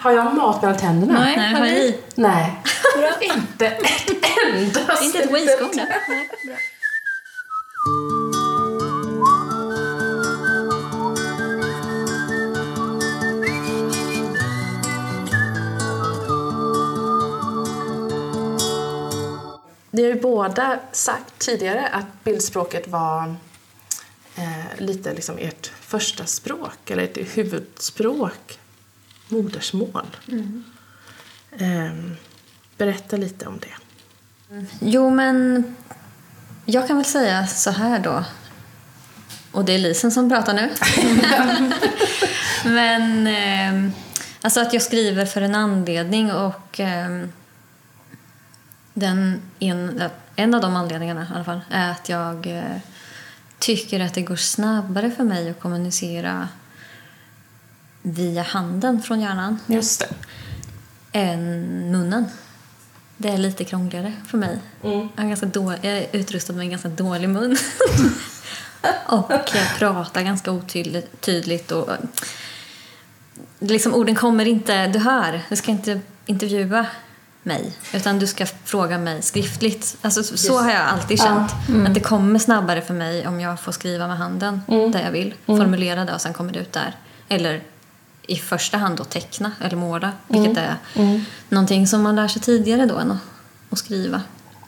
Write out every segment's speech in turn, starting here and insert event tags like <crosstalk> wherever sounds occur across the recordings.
Har jag mat mellan tänderna? Nej, Nej, har vi? ni? Nej. <laughs> inte ett enda Inte ett waistcoat? Nej, bra. Ni har ju båda sagt tidigare att bildspråket var eh, lite liksom ert första språk, eller ert huvudspråk, modersmål. Eh, berätta lite om det. Jo, men jag kan väl säga så här då. Och det är Lisen som pratar nu. <laughs> men eh, alltså att jag skriver för en anledning och eh, den en, en av de anledningarna i alla fall är att jag eh, tycker att det går snabbare för mig att kommunicera via handen från hjärnan Just det. än munnen. Det är lite krångligare för mig. Jag, är ganska då, jag är utrustad med en ganska dålig mun. <laughs> och jag pratar ganska otydligt tydligt och liksom orden kommer inte, du hör, du ska inte intervjua mig utan du ska fråga mig skriftligt. Alltså, så- så har jag alltid känt. Att det kommer snabbare för mig om jag får skriva med handen där jag vill. Formulera det och sen kommer det ut där. Eller i första hand då teckna eller måla. Vilket är någonting som man lär sig tidigare då än att, att skriva.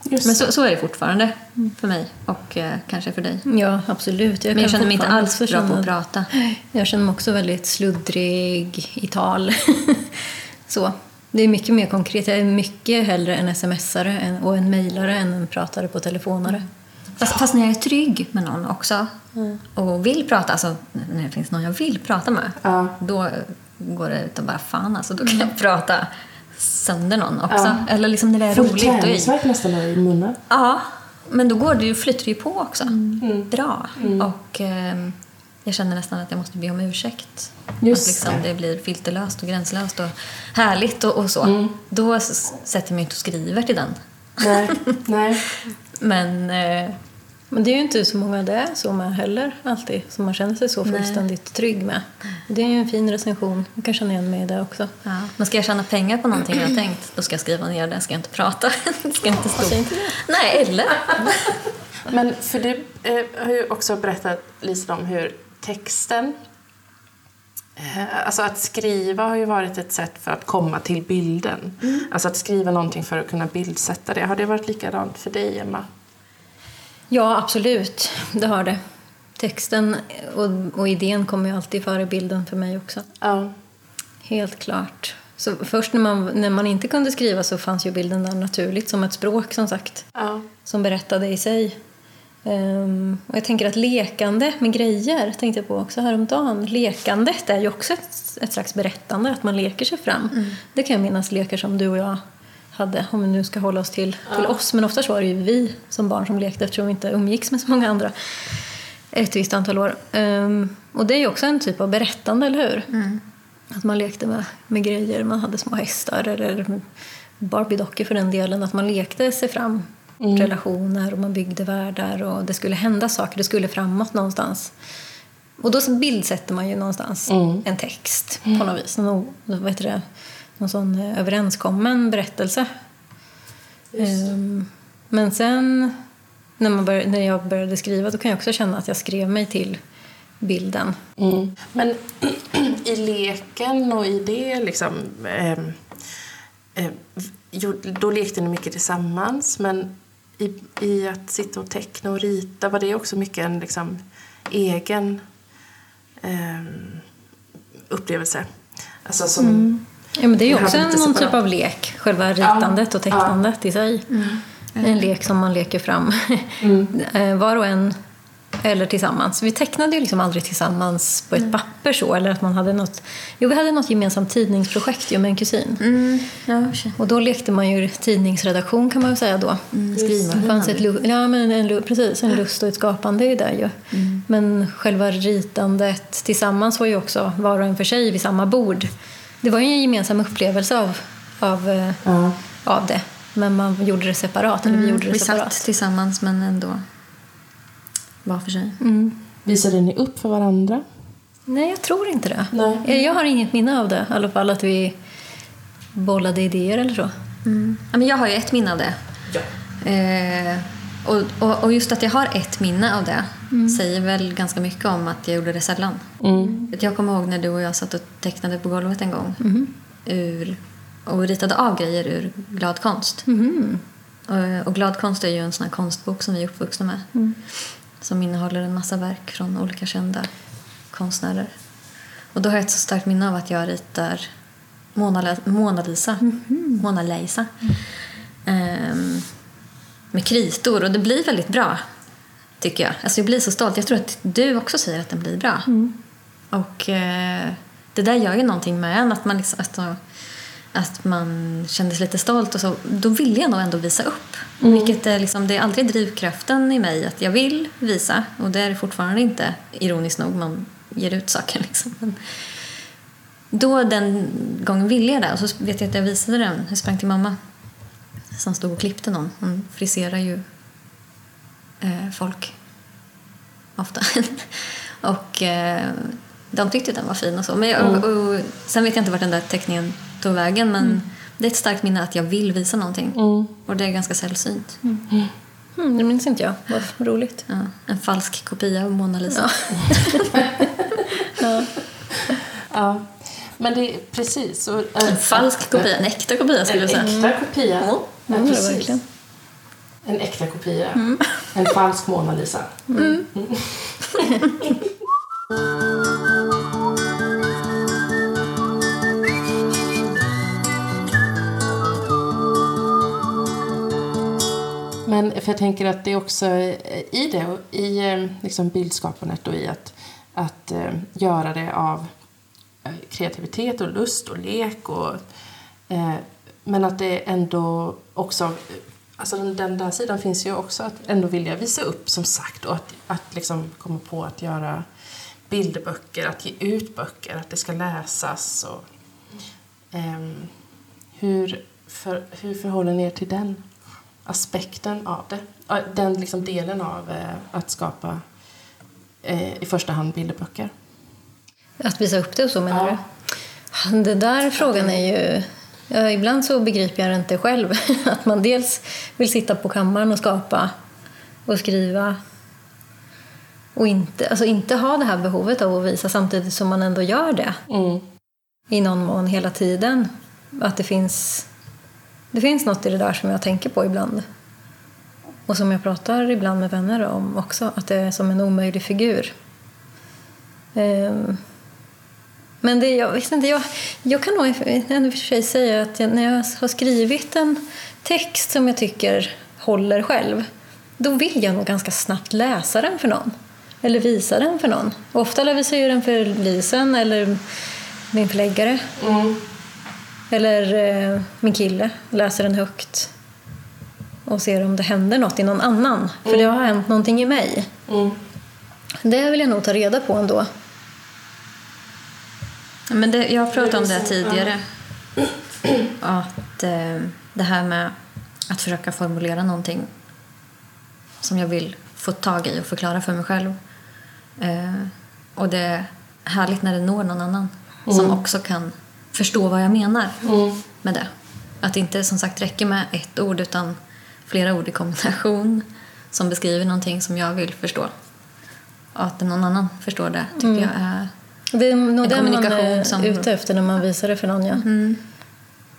Just Men så, så är det fortfarande för mig och eh, kanske för dig. Ja, absolut. Men jag känner mig inte alls bra på att känna- prata. Jag känner mig också väldigt sluddrig i tal. <laughs> så. Det är mycket mer konkret. Jag är mycket hellre en smsare och en mejlare än en pratare på telefonare. Fast, fast när jag är trygg med någon också och vill prata, alltså när det finns någon jag vill prata med, Ja. då går det ut och bara fan alltså, då kan jag prata sönder någon också. Ja. Eller liksom när det är Får roligt. Träningsvärk nästan i munnen? Ja, men då går det ju, flyter det ju på också. Bra. Och ehm, jag känner nästan att jag måste be om ursäkt. Just att liksom det. det. blir filterlöst och gränslöst och härligt och, och så. Då s- sätter jag mig inte och skriver till den. Nej. <laughs> Nej. Men eh, Men det är ju inte så många det är så med heller alltid, som man känner sig så Nej. fullständigt trygg med. Det är ju en fin recension. Jag kan känna igen mig i det också. ja. men ska jag tjäna pengar på någonting jag har tänkt, då ska jag skriva ner det. Ska jag inte prata. <laughs> ska jag inte stå. Säg inte det. Nej, eller? Men för du eh, har ju också berättat Lisa om hur texten Alltså att skriva har ju varit ett sätt för att komma till bilden. Alltså att skriva någonting för att kunna bildsätta det. Har det varit likadant för dig, Emma? Ja, absolut. Det har det. Texten och, och idén kommer ju alltid före bilden för mig också. Ja. Helt klart. Så först när man, när man inte kunde skriva så fanns ju bilden där naturligt som ett språk som sagt. ja. Som berättade i sig. Ehm, och jag tänker att lekande med grejer tänkte jag på också häromdagen. Lekandet är ju också ett, ett slags berättande, att man leker sig fram. Det kan jag minnas lekar som du och jag hade, om vi nu ska hålla oss till, till oss. Men oftast var det ju vi som barn som lekte eftersom vi inte umgicks med så många andra ett visst antal år. Ehm, och det är ju också en typ av berättande, eller hur? Att man lekte med, med grejer, man hade små hästar eller Barbie-dockor för den delen. Att man lekte sig fram relationer och man byggde världar och det skulle hända saker, det skulle framåt någonstans. Och då bildsätter man ju någonstans en text på något vis. Någon, vad heter det? Någon sån eh, överenskommen berättelse. Ehm, men sen när, man bör, när jag började skriva då kan jag också känna att jag skrev mig till bilden. Mm. Men <clears throat> i leken och i det liksom... Eh, eh, då lekte ni mycket tillsammans, men i, i att sitta och teckna och rita var det också mycket en liksom, egen eh, upplevelse? Alltså som... Ja, men det är ju också en, någon typ av lek, själva ritandet och tecknandet i sig. En lek som man leker fram, <laughs> Eh, var och en eller tillsammans. Vi tecknade ju liksom aldrig tillsammans på ett papper så, eller att man hade något... Jo, vi hade något gemensamt tidningsprojekt ju med en kusin. Mm. Ja. Och då lekte man ju tidningsredaktion kan man väl säga då. Mm, Det fanns ett, lu- ja, men en, lu- precis, en lust och ett skapande i det ju. Men själva ritandet tillsammans var ju också var och en för sig vid samma bord. Det var ju en gemensam upplevelse av, av, eh, av det. Men man gjorde det separat, eller vi gjorde det Mm, Vi separat. satt tillsammans men ändå var för sig. Mm. Visade ni upp för varandra? Nej, jag tror inte det. Nej. Jag har inget minne av det i alla fall. Att vi, bollade idéer eller så. Ja, men jag har ju ett minne av det. Ja. Eh, och, och, och just att jag har ett minne av det säger väl ganska mycket om att jag gjorde det sällan. Jag kommer ihåg när du och jag satt och tecknade på golvet en gång ur, och ritade av grejer ur glad konst. Och, och glad konst är ju en sån här konstbok som vi är uppvuxna med. Som innehåller en massa verk från olika kända konstnärer. Och då har jag ett så starkt minne av att jag ritar Mona, Mona Lisa. Mona Lisa. Ehm, med kritor och det blir väldigt bra. Tycker jag. Alltså jag blir så stolt. Jag tror att du också säger att den blir bra. Och eh, det där gör ju någonting med en. Att man, liksom, alltså, att man känner sig lite stolt och så. Då vill jag nog ändå visa upp. Vilket är liksom, det är aldrig drivkraften i mig att jag vill visa. Och det är det fortfarande inte, ironiskt nog, man ger ut saker liksom. Men då den gången ville jag det. Och så vet jag att jag visade den. Jag sprang till mamma som stod och klippte någon. Hon friserar ju eh, folk ofta. <laughs> och eh, de tyckte den var fin och så. Men jag, och, och, sen vet jag inte vart den där teckningen tog vägen men det är ett starkt minne att jag vill visa någonting. Och det är ganska sällsynt. Mm, det minns inte jag. Vad roligt. Ja, en falsk kopia av Mona Lisa. Ja. <laughs> Men det är precis. Och, En falsk kopia, en äkta kopia skulle En jag säga. äkta kopia. Ja, Ja, är precis. En äkta kopia. En falsk Mona Lisa. <laughs> <laughs> Men för jag tänker att det är också eh, i det, i eh, liksom bildskapandet och i att, att eh, göra det av kreativitet och lust och lek och eh, men att det ändå också alltså den, den där sidan finns ju också att ändå vilja visa upp som sagt och att, att liksom komma på att göra bilderböcker, att ge ut böcker, att det ska läsas och ehm, hur, för, hur förhåller ni er till den? Aspekten av det? Den liksom delen av eh, att skapa eh, i första hand bilderböcker. Att visa upp det och så menar Ja. du? Den där frågan är ju... Ja, ibland så begriper jag det inte själv. <laughs> Att man dels vill sitta på kammaren och skapa och skriva och inte, alltså inte ha det här behovet av att visa samtidigt som man ändå gör det Mm. i någon mån hela tiden. Att det finns, det finns något i det där som jag tänker på ibland. Och som jag pratar ibland med vänner om också, att det är som en omöjlig figur. Ehm, men det, jag, vet inte, jag, jag kan nog ändå för sig säga att jag, när jag har skrivit en text som jag tycker håller själv, då vill jag nog ganska snabbt läsa den för någon. Eller visa den för någon. Och ofta visar jag den för Lisen eller min förläggare. Mm. Eller eh, min kille läser den högt och ser om det händer något i någon annan. För det har hänt någonting i mig. Mm. Det vill jag nog ta reda på ändå. Men det, jag pratade om det här tidigare. Att eh, det här med att försöka formulera någonting som jag vill få tag i och förklara för mig själv. Eh, och det är härligt när det når någon annan som också kan förstå vad jag menar med det. Att det inte som sagt räcker med ett ord utan flera ord i kombination som beskriver någonting som jag vill förstå. Och att någon annan förstår det tycker jag är Det är nog det man är som- ute efter när man visar det för någon. Ja.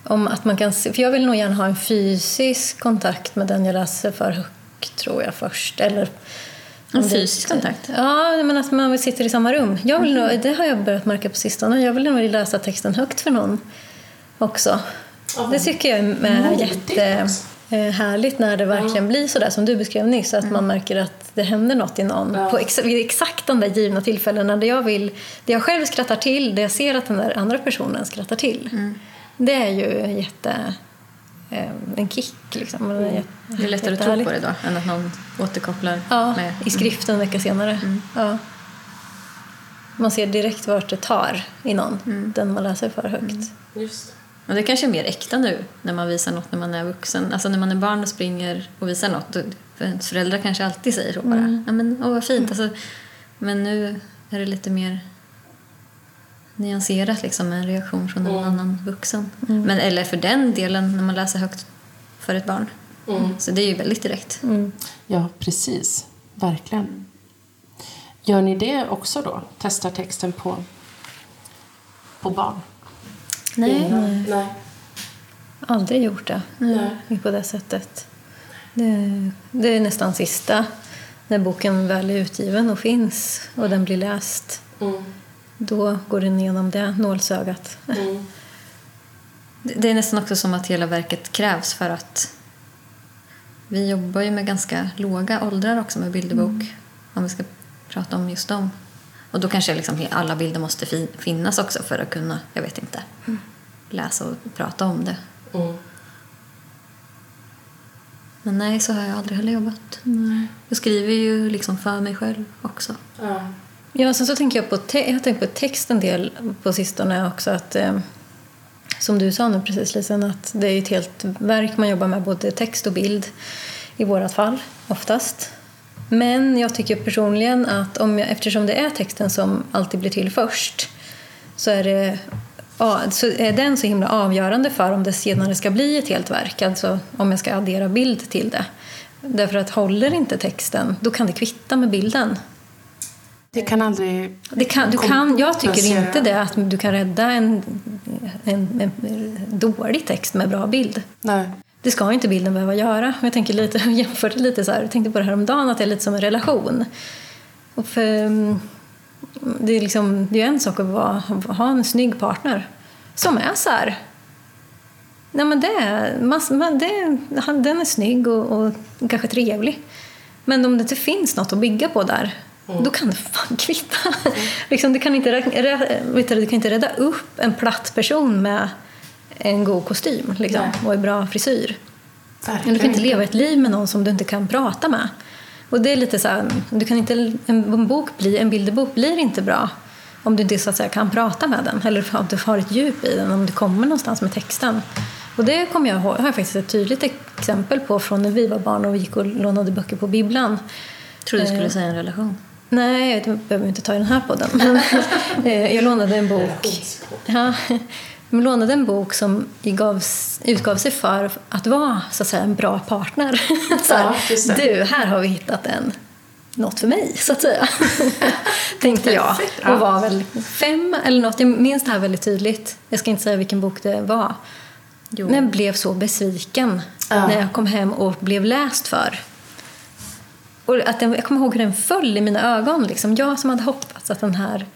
Om att man kan se, för jag vill nog gärna ha en fysisk kontakt med den jag läser för högt, tror jag först. Eller, En fysisk kontakt? Ja, men att man sitter i samma rum. Jag vill nog, det har jag börjat märka på sistone. Jag vill nog läsa texten högt för någon också. Det tycker jag är Modigt jätte också. eh, härligt när det verkligen blir så där som du beskrev nyss. Att man märker att det händer något i någon. Ja. På ex vid exakt de där givna tillfällena där jag vill, där jag själv skrattar till, där jag ser att den där andra personen skrattar till. Det är ju jätte... Eh, en kick liksom. Det är jätte- Det är lättare att tro på det då än att någon återkopplar Ja, med... i skriften en vecka senare. Ja. Man ser direkt vart det tar i någon, den man läser för högt. Just det. Och det kanske är mer äkta nu när man visar något när man är vuxen. Alltså när man är barn och springer och visar något. då- För ens föräldrar kanske alltid säger så bara. Ja men åh vad fint. Alltså, men nu är det lite mer nyanserat liksom en reaktion från en Mm. annan vuxen. Men, eller för den delen när man läser högt för ett barn. Mm. Så det är ju väldigt direkt. Ja, precis. Verkligen. Gör ni det också då? Testar texten på, på barn? Nej. Nej. Aldrig gjort det Nej. på det sättet. Det, det är nästan sista, när boken väl är utgiven och finns och den blir läst. Mm. Då går den igenom det nålsögat. Mm. Det är nästan också som att hela verket krävs för att vi jobbar ju med ganska låga åldrar också med bilderbok. Om vi ska prata om just dem. Och då kanske liksom alla bilder måste fi- finnas också för att kunna, jag vet inte, läsa och prata om det. Mm. Men nej, så har jag aldrig heller jobbat. Jag skriver ju liksom för mig själv också. Ja. Ja, sen så tänker jag på, te- jag har tänkt på text en del på sistone också. Att, eh, som du sa nu precis Lisen, att det är ett helt verk man jobbar med, både text och bild i vårat fall oftast. Men jag tycker personligen att om jag, eftersom det är texten som alltid blir till först så är, det, ja, så är den så himla avgörande för om det senare ska bli ett helt verk, alltså om jag ska addera bild till det. Därför att håller inte texten, då kan det kvitta med bilden. Det kan aldrig... Det kan, du kan, jag tycker inte det att du kan rädda en, en, en dålig text med bra bild. Nej. Det ska inte bilden behöva göra. Jag tänker lite, <laughs> jag jämförde lite så här, jag tänkte på det här om dagen att det är lite som en relation. Och för, mm, det, är liksom, det är en sak att vara, ha en snygg partner som är så här. Nej, men det, är- mass, man, det, han- den är snygg och, och kanske trevlig. Men om det inte finns något att bygga på där, då kan det fan kvitta. liksom, du, kan inte, vet du, du kan inte rädda upp en platt person med en god kostym liksom, Nej. och en bra frisyr. Verkligen du kan inte leva ett liv med någon som du inte kan prata med. Och det är lite så här, du kan inte, en bok blir, en bilderbok blir inte bra om du inte så att säga, kan prata med den eller om du har ett djup i den, om du kommer någonstans med texten. Och det kommer jag har jag faktiskt ett tydligt exempel på från när vi var barn och vi gick och lånade böcker på bibblan. Jag trodde du skulle säga en relation. Nej, jag behöver inte ta i den här podden. <laughs> Eh, jag lånade en bok. Ja, jag lånade en bok som gavs, utgav sig för att vara så att säga, en bra partner. <laughs> Så här, Ja, det. du, här har vi hittat en, något för mig, så att säga. <laughs> Tänkte jag. Och var väl fem eller något. Jag minns det här väldigt tydligt. Jag ska inte säga vilken bok det var. Jo. Men blev så besviken Ja. när jag kom hem och blev läst för. Och att den, jag kommer ihåg hur den föll i mina ögon. Liksom. Jag som hade hoppats att den här...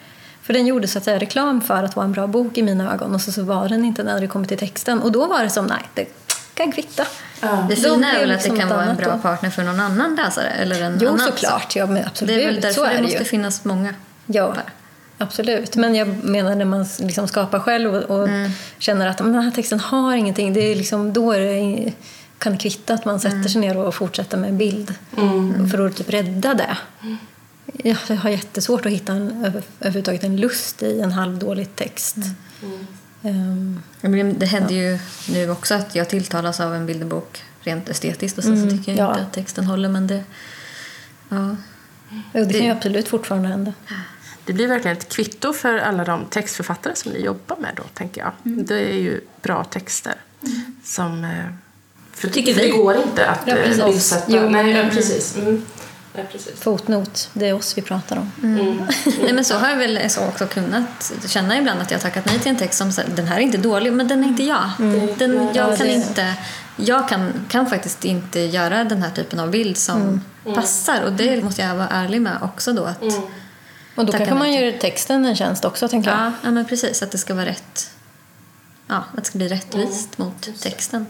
För den gjorde så att säga reklam för att vara en bra bok i mina ögon och så, så var den inte när det kom till texten. Och då var det som, nej, det kan kvitta. Ja. Det fina är väl att liksom det kan något vara en bra då. partner för någon annan läsare? Eller en Jo, annan såklart. Ja, men absolut. Det är väl så därför är det det måste ju. finnas många. Ja, Bara. absolut. Men jag menar när man liksom skapar själv och, och Mm. känner att men den här texten har ingenting. Det är liksom, då är det, kan det kvitta att man sätter Mm. sig ner och fortsätter med en bild. För att typ rädda det. Jag har jättesvårt att hitta en, över, överhuvudtaget en lust i en halvdålig text. Mm. Ja, men Det händer ju nu också att jag tilltalas av en bilderbok rent estetiskt och sen så tycker jag ja. inte att texten håller men det... Ja. och det, kan ju Det- absolut fortfarande hända. Det blir verkligen ett kvitto för alla de textförfattare som ni jobbar med då, tänker jag. Det är ju bra texter. Som, eh, för, Tycker för vi. det går inte att Ja, eh, precis. bildsätta. Jo, Nej, ja, mm. precis. Mm. Ja, precis. Fotnot, det är oss vi pratar om. Mm. <laughs> Nej, men så har jag väl så också kunnat känna ibland att jag har tackat nej till en text som säger den här är inte dålig men den är inte jag. Den, Ja, jag kan, inte, jag kan, kan faktiskt inte göra den här typen av bild som passar och det måste jag vara ärlig med också då. Att, Mm. Och då kanske man nej gör texten en tjänst också, tänker jag. ja, ja, men precis. Att det ska vara rätt. Ja, att det ska bli rättvist mot texten.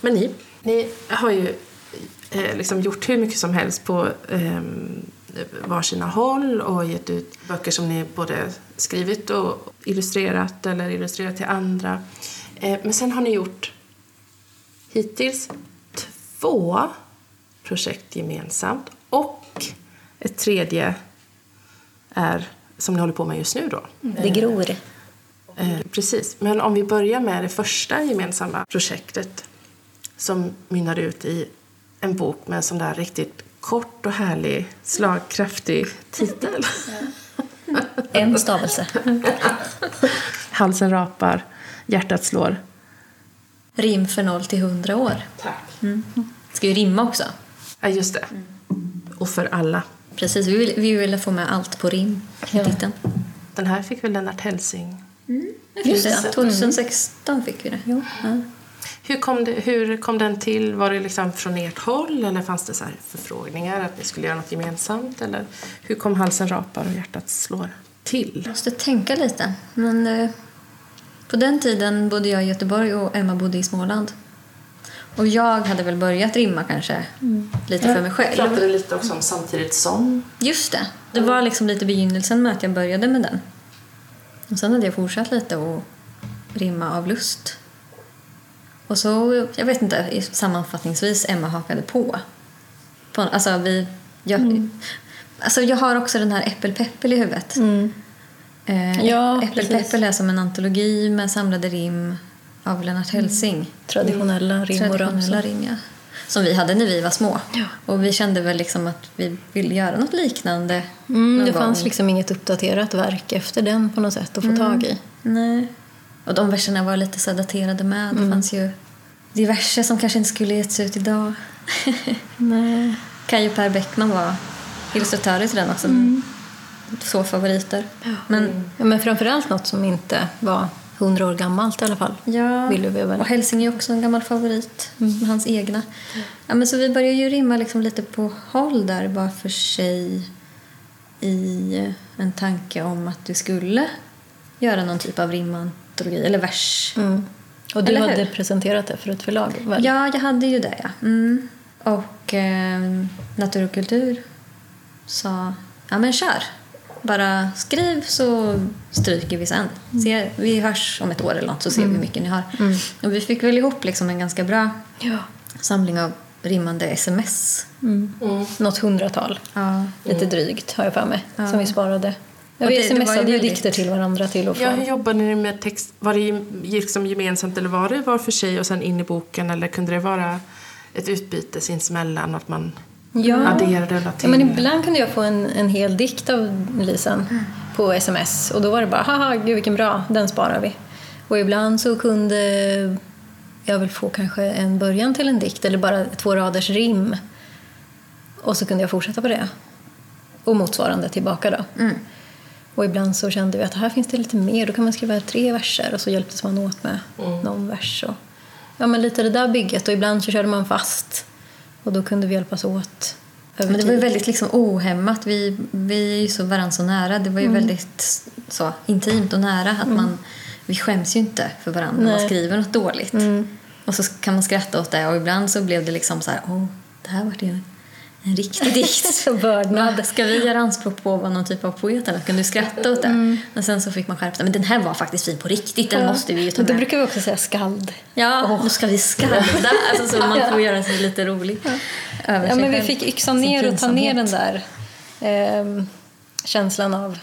Men ni, ni har ju eh, liksom gjort hur mycket som helst på eh, varsina håll och gett ut böcker som ni både skrivit och illustrerat eller illustrerat till andra. Eh, men sen har ni gjort hittills två projekt gemensamt och ett tredje är som ni håller på med just nu då. Det gror. Eh, precis. Men om vi börjar med det första gemensamma projektet som mynnade ut i en bok med en sån där riktigt kort och härlig, slagkraftig titel. <laughs> En stavelse. <laughs> Halsen rapar, hjärtat slår. Rim för 0 till 100 år. Tack. Ska ju rimma också. Ja, just det. Och för alla. Precis, vi ville, vi ville få med allt på rim i Ja. titeln. Den här fick väl Lennart Hellsing. Just det, 2016 fick vi det. Ja. Hur kom, det, hur kom den till? Var det liksom från ert håll eller fanns det så här förfrågningar att ni skulle göra något gemensamt? Eller hur kom Halsen rapar och hjärtat slår till? Jag måste tänka lite. Men eh, på den tiden bodde jag i Göteborg och Emma bodde i Småland. Och jag hade väl börjat rimma kanske lite för mig Jag själv. pratade lite också om samtidigt som. Just det. Det var liksom lite begynnelsen med att jag började med den. Och sen hade jag fortsatt lite och rimma av lust. Och så, jag vet inte, sammanfattningsvis Emma hakade på. på alltså vi, jag, alltså jag har också den här Äppelpeppel i huvudet. Mm. Eh, Ja, Äppelpeppel är som en antologi med samlade rim av Lennart Hellsing. Traditionella rim och ramsor. rim, ja. Som vi hade när vi var små. Ja. Och vi kände väl liksom att vi ville göra något liknande. Mm, det fanns gång. liksom inget uppdaterat verk efter den på något sätt att få tag i. Nej. Och de verserna var lite så daterade med. Mm. Det fanns ju diverse som kanske inte skulle getts ut idag. <laughs> Nej. Kaj och Per Bäckman var illustratörer till den också. Mm. Så favoriter. Men Ja, men framförallt något som inte var hundra år gammalt i alla fall. ja, och Helsing är också en gammal favorit. Med hans egna. Ja, men så vi började ju rimma liksom lite på håll där var för sig i en tanke om att du skulle göra någon typ av rimantologi eller vers. Mm. Och du hade presenterat det för ett förlag, väl? Ja, jag hade ju det, ja. Mm. Och eh, Natur och kultur sa, ja men kör. Bara skriv så stryker vi sen. Se, vi hörs om ett år eller något så ser vi hur mycket ni har. Och vi fick väl ihop liksom en ganska bra Ja. samling av rimmande sms. Mm. Något hundratal, Ja. lite drygt har jag för mig, Ja. som vi sparade. Ja, Och vi smsade ju dikter till varandra till och Ja, från. hur jobbade ni med text? Var det liksom gemensamt eller var det var för sig och sen in i boken? Eller kunde det vara ett utbyte sinsemellan? Att man Ja. adderade eller Ja, till? men ibland kunde jag få en, en hel dikt av Lisen på sms och då var det bara haha, gud vilken bra, den sparar vi. Och ibland så kunde jag väl få kanske en början till en dikt eller bara två raders rim och så kunde jag fortsätta på det. Och motsvarande tillbaka då. Mm. Och ibland så kände vi att här finns det lite mer, då kan man skriva tre verser och så hjälptes man åt med någon vers. Och, ja, men lite det där bygget och ibland så körde man fast och då kunde vi hjälpas åt Men det var ju väldigt liksom ohämmat. Vi, vi är ju så varandra så nära. Det var ju väldigt så intimt och nära. Att man, vi skäms ju inte för varandra när man skriver något dåligt. Mm. Och så kan man skratta åt det och ibland så blev det liksom så här, åh, det här var ju en, riktig dikt. <laughs> Vördnad. Ska vi göra anspråk på att vara någon typ av poet eller kan du skratta åt det? Men sen så fick man skärpa. Men den här var faktiskt fin på riktigt, den måste vi ju ta Men då med. brukar vi också säga skald. Ja, då ska vi skalda. <laughs> Alltså, så man får göra sig lite rolig. Ja, sig men vi fick yxa Sin ner och ta ner den där ehm, känslan av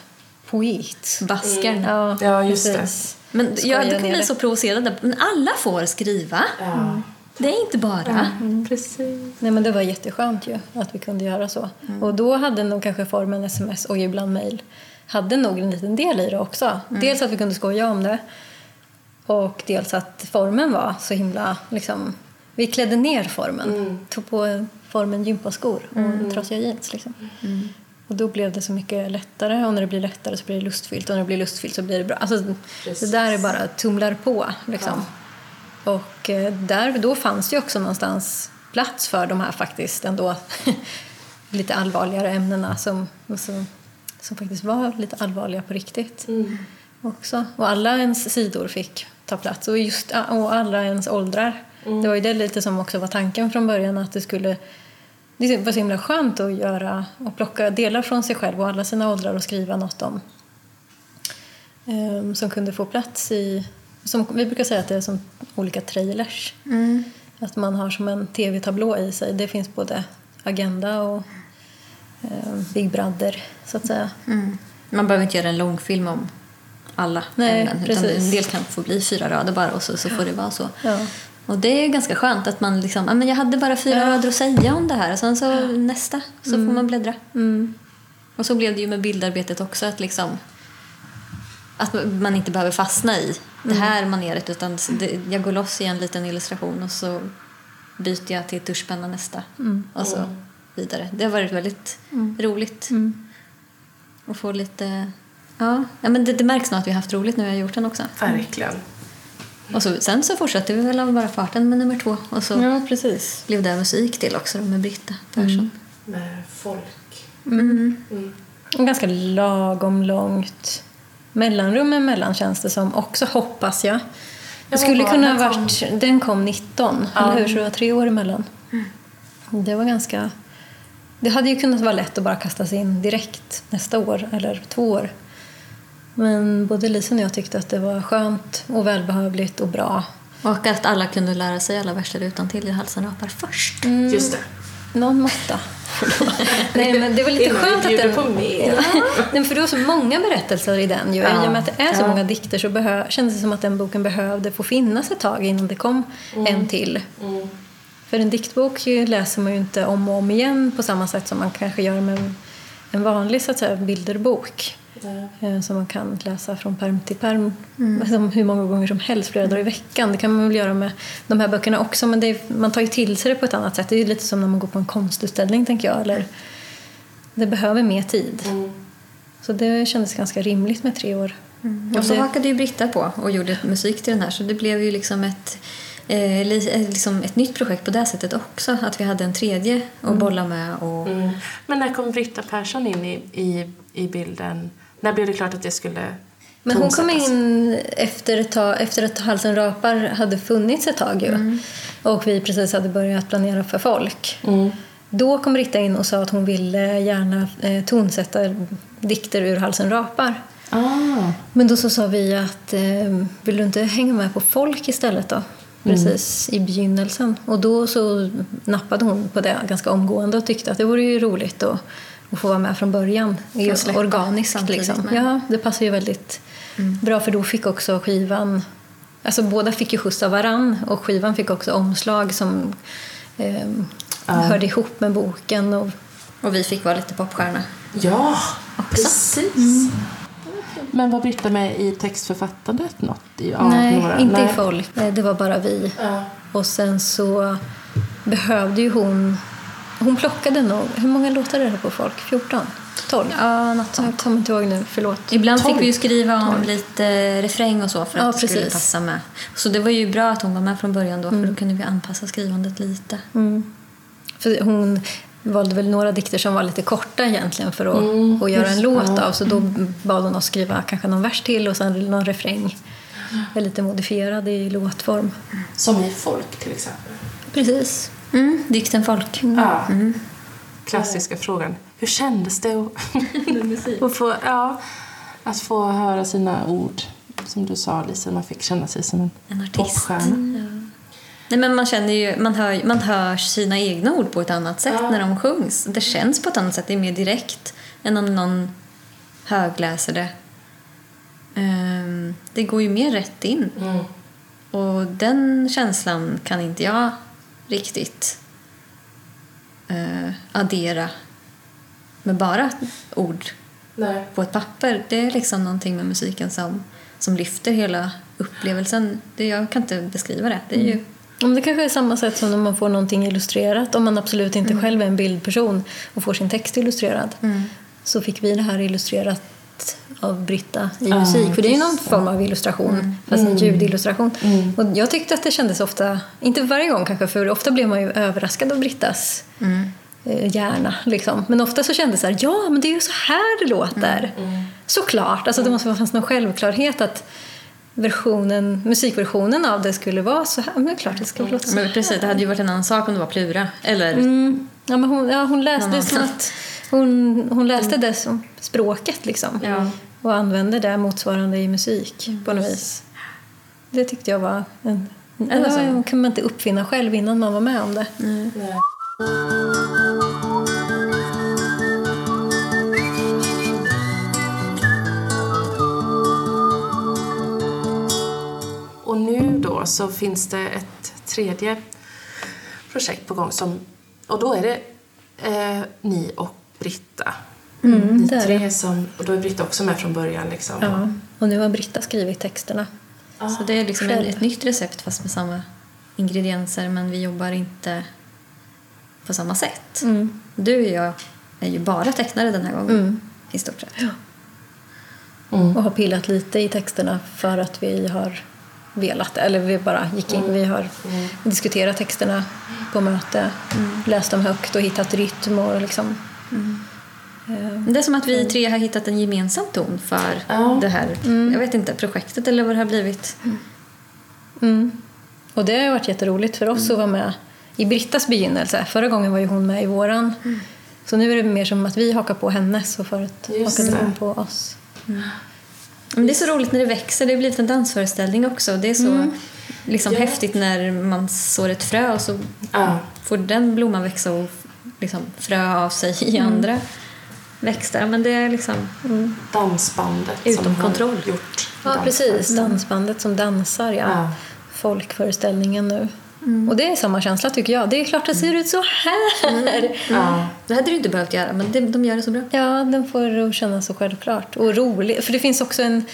poet. Baskern. Ja, Ja, just det. precis. Men Skoja jag ner kan bli det. så provocerad. där. Men alla får skriva. Ja. Det är inte bara. Precis. Nej, men det var jätteskönt ju att vi kunde göra så. Och då hade nog kanske formen sms och ibland mail hade nog en liten del i det också. Dels att vi kunde skoja om det och dels att formen var så himla liksom, vi klädde ner formen. Tog på formen gympaskor och trasiga jeans liksom. Och då blev det så mycket lättare och när det blir lättare så blir det lustfyllt och när det blir lustfyllt så blir det bra. Alltså, det där är bara tumlar på liksom. Och eh, där, då fanns det också någonstans plats för de här faktiskt ändå <laughs> lite allvarligare ämnena som, som, som faktiskt var lite allvarliga på riktigt. Också. Och alla ens sidor fick ta plats och, just, och alla ens åldrar. Det var ju det lite som också var tanken från början att det skulle det var så himla skönt att göra och plocka delar från sig själv och alla sina åldrar och skriva något om ehm, som kunde få plats i... Som, vi brukar säga att det är som olika trailers. Att man har som en tv-tablå i sig. Det finns både Agenda och ehm, Big Brother, så att säga. Mm. Man behöver inte göra en långfilm om alla Nej, ämnen. Utan precis. en del kan få bli fyra rader bara och så, så får det vara så. Ja. Och det är ganska skönt att man liksom, ja men jag hade bara fyra rader att säga om det här och sen så nästa så får man bläddra. Mm. Och så blev det ju med bildarbetet också att liksom att man inte behöver fastna i det här maneret utan det, jag går loss i en liten illustration och så byter jag till tuschpenna nästa och så vidare. Det har varit väldigt roligt. Och få lite... Ja, ja men det, det märks nog att vi har haft roligt när vi har gjort den också. Verkligen. Och så, sen så fortsatte vi väl av bara farten med nummer två och så Ja, precis. blev det musik till också då med Britta Persson. Med folk. Och ganska lagom långt mellanrum emellan känns det som också, hoppas jag. Det skulle kunna ha kom- varit... Den kom 19, Ja. eller hur? Så det var tre år emellan. Det var ganska... Det hade ju kunnat vara lätt att bara kasta sig in direkt nästa år, eller två år. Men både Lisa och jag tyckte att det var skönt och välbehövligt och bra. Och att alla kunde lära sig alla verser utan till i halsen rapar först. Just det. Någon måtta. Nej, men det var lite skönt att den... på mer. Ja, för det var så många berättelser i den. Ju. Ja. I och med att det är så Ja. många dikter så behö... kändes det som att den boken behövde få finnas ett tag innan det kom en till. Mm. För en diktbok läser man ju inte om och om igen på samma sätt som man kanske gör med en- en vanlig så att säga, bilderbok. Eh, Som man kan läsa från perm till perm liksom hur många gånger som helst, flera dagar i veckan. Det kan man väl göra med de här böckerna också men det är, man tar ju till sig det på ett annat sätt. Det är ju lite som när man går på en konstutställning tänker jag. Eller, det behöver mer tid. Mm. Så det kändes ganska rimligt med tre år. Och så det- hakade ju Britta på och gjorde musik till den här så det blev ju liksom ett, eh, eh, liksom ett nytt projekt på det sättet också. Att vi hade en tredje att bolla med och Mm. Men när kom Britta Persson in i, i, i bilden? När blev det klart att det skulle Men hon kom in efter, ett tag, efter att Halsen rapar hade funnits ett tag ju. Och vi precis hade börjat planera för folk. Mm. Då kom Britta in och sa att hon ville gärna eh, tonsätta dikter ur Halsen rapar. Ah. Men då så sa vi att eh, vill du inte hänga med på folk istället då? Precis i begynnelsen. Och då så nappade hon på det ganska omgående och tyckte att det vore ju roligt att, att få vara med från början. Just släppa organiskt liksom. Ja, det passar ju väldigt bra för då fick också skivan Alltså båda fick ju skjuts av varann och skivan fick också omslag som eh, hörde ihop med boken. Och, Och vi fick vara lite popstjärna. Ja, precis. Men var Britta med i textförfattandet något? I, av nej, några? inte nej. i folk. Eh, Det var bara vi. Ja. Och sen så behövde ju hon... Hon plockade nog... Hur många låtar är det på folk? 14? 12? Ja, något Jag kommer inte ihåg nu, förlåt. Ibland Tolv. fick vi ju skriva om lite refräng och så för att Ja, det skulle passa med. Så det var ju bra att hon var med från början då för då kunde vi anpassa skrivandet lite. För hon valde väl några dikter som var lite korta egentligen för att, att göra en låt ja. av. Så då bad hon oss skriva kanske någon vers till och sen någon refräng. Lite modifierad i låtform. Som i folk till exempel. Precis. Mm, dikten folk. Ja. Klassiska frågan. Hur kändes det att, <laughs> att, få, ja, att få höra sina ord? Som du sa Lisa, man fick känna sig som en, En artist. popstjärna. Nej, men man känner ju, man hör, man hör sina egna ord på ett annat sätt Ja. när de sjungs. Det känns på ett annat sätt, det är mer direkt än om någon högläser det. Ehm, det går ju mer rätt in. Mm. Och den känslan kan inte jag riktigt eh, addera med bara ord Nej. på ett papper. Det är liksom någonting med musiken som, som lyfter hela upplevelsen. Det, jag kan inte beskriva det. Det är ju Om det kanske är samma sätt som när man får någonting illustrerat. Om man absolut inte själv är en bildperson och får sin text illustrerad. Så fick vi det här illustrerat av Britta i Ja, musik. För det är ju någon form av illustration, fast en ljudillustration. Och jag tyckte att det kändes ofta, inte varje gång kanske, för ofta blev man ju överraskad av Brittas eh, hjärna. Liksom. Men ofta så kändes det så här, ja men det är ju så här det låter. Såklart, alltså det måste finnas någon självklarhet att versionen, musikversionen av det skulle vara så här. Men det är klart det ska låta så här. Men precis, det hade ju varit en annan sak om det var Plura. Eller Mm. Ja, men hon, ja, hon läste det som att hon, hon läste det som språket liksom. Ja. Och använde det motsvarande i musik på något vis. Det tyckte jag var en... Eller Det så. var- kunde man inte uppfinna själv innan man var med om det. Nej. Och nu då så finns det ett tredje projekt på gång som, och då är det eh, ni och Britta Mm, Ni det tre som, och då är Britta också med från början liksom. Ja. Och nu har Britta skrivit texterna. Så det är liksom själv. ett nytt recept fast med samma ingredienser men vi jobbar inte på samma sätt. Mm. Du och jag är ju bara tecknare den här gången. I stort sett. Mm. Och har pillat lite i texterna för att vi har velat. Eller vi bara gick in. Vi har diskuterat texterna på möte. Läst dem högt och hittat rytm och liksom... Eh, Det är som att vi tre har hittat en gemensam ton för Ja. det här jag vet inte, projektet eller vad det har blivit. Mm. Och det har varit jätteroligt för oss att vara med i Brittas begynnelse. Förra gången var ju hon med i våran. Så nu är det mer som att vi hakar på hennes och förut Just hakade hon på oss. Men det är så roligt när det växer. Det har blivit en dansföreställning också. Det är så liksom Ja. häftigt när man sår ett frö och så Ja. får den blomman växa och liksom frö av sig i andra växter. Men det är liksom... Dansbandet Utom som kontroll. har gjort Ja, dansen. precis. Dansbandet som dansar, ja. Ja. Folkföreställningen nu. Och det är samma känsla tycker jag. Det är klart det ser ut så här! Ja. Det hade du inte behövt göra, men det, de gör det så bra. Ja, den får kännas så självklart. Och rolig. För det finns också en...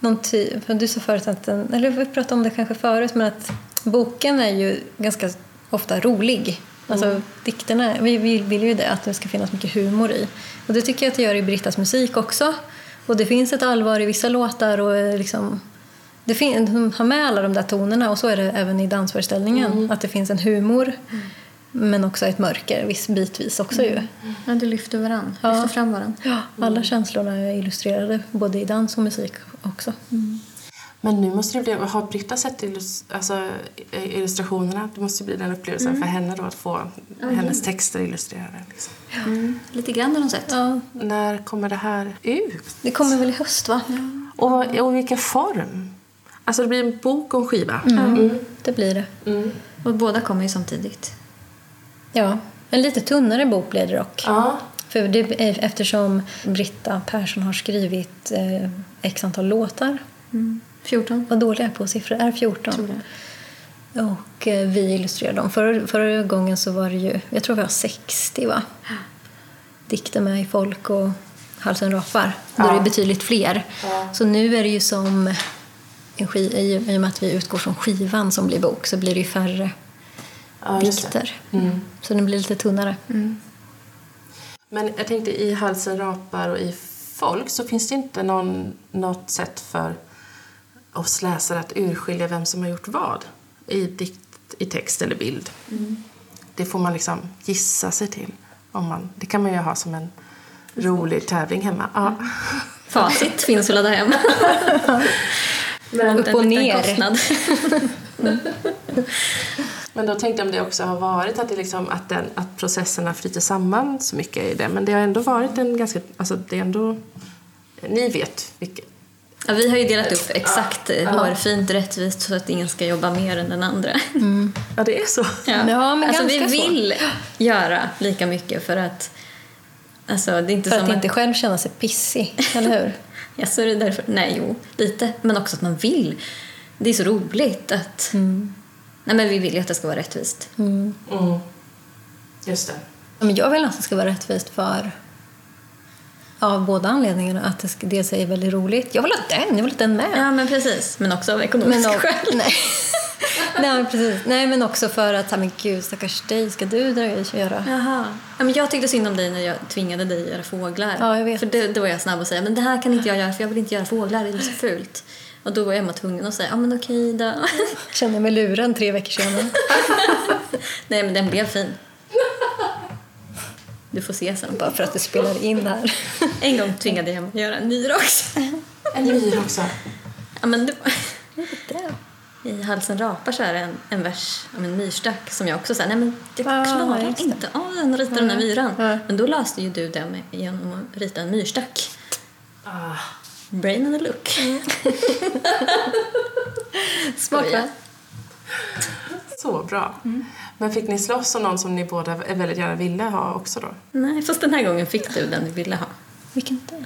Någon typ, du sa förut att den, eller vi pratade om det kanske förut, men att boken är ju ganska ofta rolig. Alltså dikterna, vi vill, vill ju det, att det ska finnas mycket humor i. Och det tycker jag att det gör i Brittas musik också. Och det finns ett allvar i vissa låtar och eh, liksom det fin- de har med alla de där tonerna och så är det även i dansföreställningen. Att det finns en humor men också ett mörker viss, bitvis också ju. Ja, du lyfter varann. Ja. Lyfter fram varann. Ja, alla känslorna är illustrerade både i dans och musik också. Men nu måste det bli, har Britta sett illus, alltså, illustrationerna? Det måste bli den upplevelsen för henne då att få hennes texter illustrerade. Liksom. Lite grann har de sett. Ja, När kommer det här ut? det kommer väl i höst va? Och, vad- och i vilken form? Alltså det blir en bok och en skiva? Mm. Det blir det. Och båda kommer ju samtidigt. Ja, en lite tunnare bok blir det dock. Ja. För det, eftersom Britta Persson har skrivit eh, x antal låtar. 14. Vad dålig jag är på siffror. Är 14? Tror det. Och eh, vi illustrerar dem. Förra, förra gången så var det ju, jag tror vi har 60 va? Dikter med i folk och Halsen rapar. Då är det Ja. betydligt fler. Ja. Så nu är det ju som en skiv, i, och med att vi utgår från skivan som blir bok så blir det ju färre Ja, dikter. Mm. Så den blir lite tunnare. Men jag tänkte i Halsen rapar och i folk så finns det inte någon, något sätt för oss läsare att urskilja vem som har gjort vad i dikt, i text eller bild. Det får man liksom gissa sig till. Om man, det kan man ju ha som en rolig tävling hemma. Ja. Facit <laughs> finns att ladda hem. Men, Upp och ner. Kostnad. <laughs> men då tänkte jag om det också har varit att, det liksom, att, den, att processerna flyter samman så mycket i det. Men det har ändå varit en ganska... Alltså det är ändå... Ni vet vilket... Ja, vi har ju delat upp exakt hårfint rättvist så att ingen ska jobba mer än den andra. <laughs> Ja, det är så. Ja, Ja, men alltså, vi ganska så. vill göra lika mycket för att Alltså, det är inte För som att inte själv känna sig pissig, eller hur? <laughs> Ja, så är det därför. Nej, jo, lite. Men också att man vill. Det är så roligt att... Nej, men vi vill ju att det ska vara rättvist. Mm. Just det. Men jag vill att det ska vara rättvist för av båda anledningarna. Att det dels är väldigt roligt. Jag vill ha den, jag vill ha den med. Ja, men precis. Men också av ekonomiska Men, skäl. <laughs> nej. nej, men precis. nej, men också för att, men gud stackars dig, ska du dra och göra? Jaha. Ja, men jag tyckte synd om dig när jag tvingade dig att göra fåglar. Ja, jag vet. För det, då var jag snabb att säga men det här kan inte jag göra för jag vill inte göra fåglar, det är så fult. Och då var Emma tvungen att säga ja men okej då. Känner mig luren tre veckor senare. <laughs> Nej men den blev fin. Du får se sen. Bara för att det spelar in här. En gång tvingade jag Emma att göra en myra också. En myr också. Ja, men det, I Halsen rapar så är det en, en vers om en myrstack som jag också sa, nej men jag klarar det. inte av den och rita den här myran. Ja. Men då löste ju du det med, genom att rita en myrstack. Ah, Brain and a look. <laughs> Smart va? Så bra. Men fick ni slåss om någon som ni båda väldigt gärna ville ha också då? Nej, fast den här gången fick du den du ville ha. Vilken då?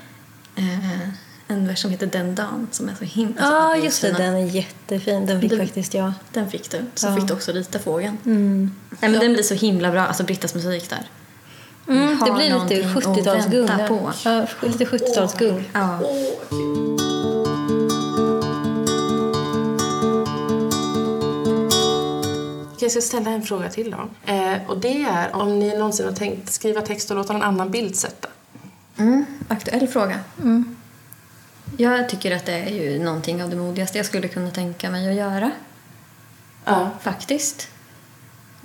Eh, en vers som heter Den dagen som är så himla Ja, ah, just det. Den är jättefin. Den fick Du- faktiskt jag. Den fick du. Så Ja. fick du också rita fågeln. Mm. Nej, men Den blir så himla bra, alltså Brittas musik där. Mm, det blir lite någonting att 70-talsgung. vänta där. på. Ja, lite 70-talsgung. Ja. Jag ska ställa en fråga till då. Eh, och det är om ni någonsin har tänkt skriva text och låta någon annan bildsätta. Mm, aktuell fråga. Jag tycker att det är ju någonting av det modigaste jag skulle kunna tänka mig att göra. Ja. Faktiskt.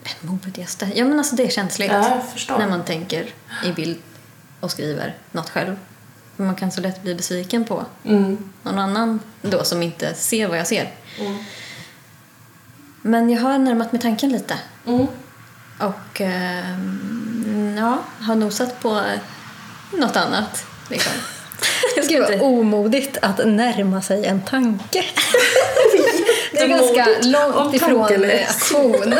Det modigaste? Ja, men alltså det är känsligt. Ja. När man tänker i bild och skriver något själv. Man kan så lätt bli besviken på Mm. någon annan då som inte ser vad jag ser. Men jag har närmat mig tanken lite. Mm. Och ehm, ja, har nosat på något annat. Liksom. <laughs> Gud vad inte... omodigt att närma sig en tanke. <laughs> det är ganska långt ifrån eh, aktion. <laughs>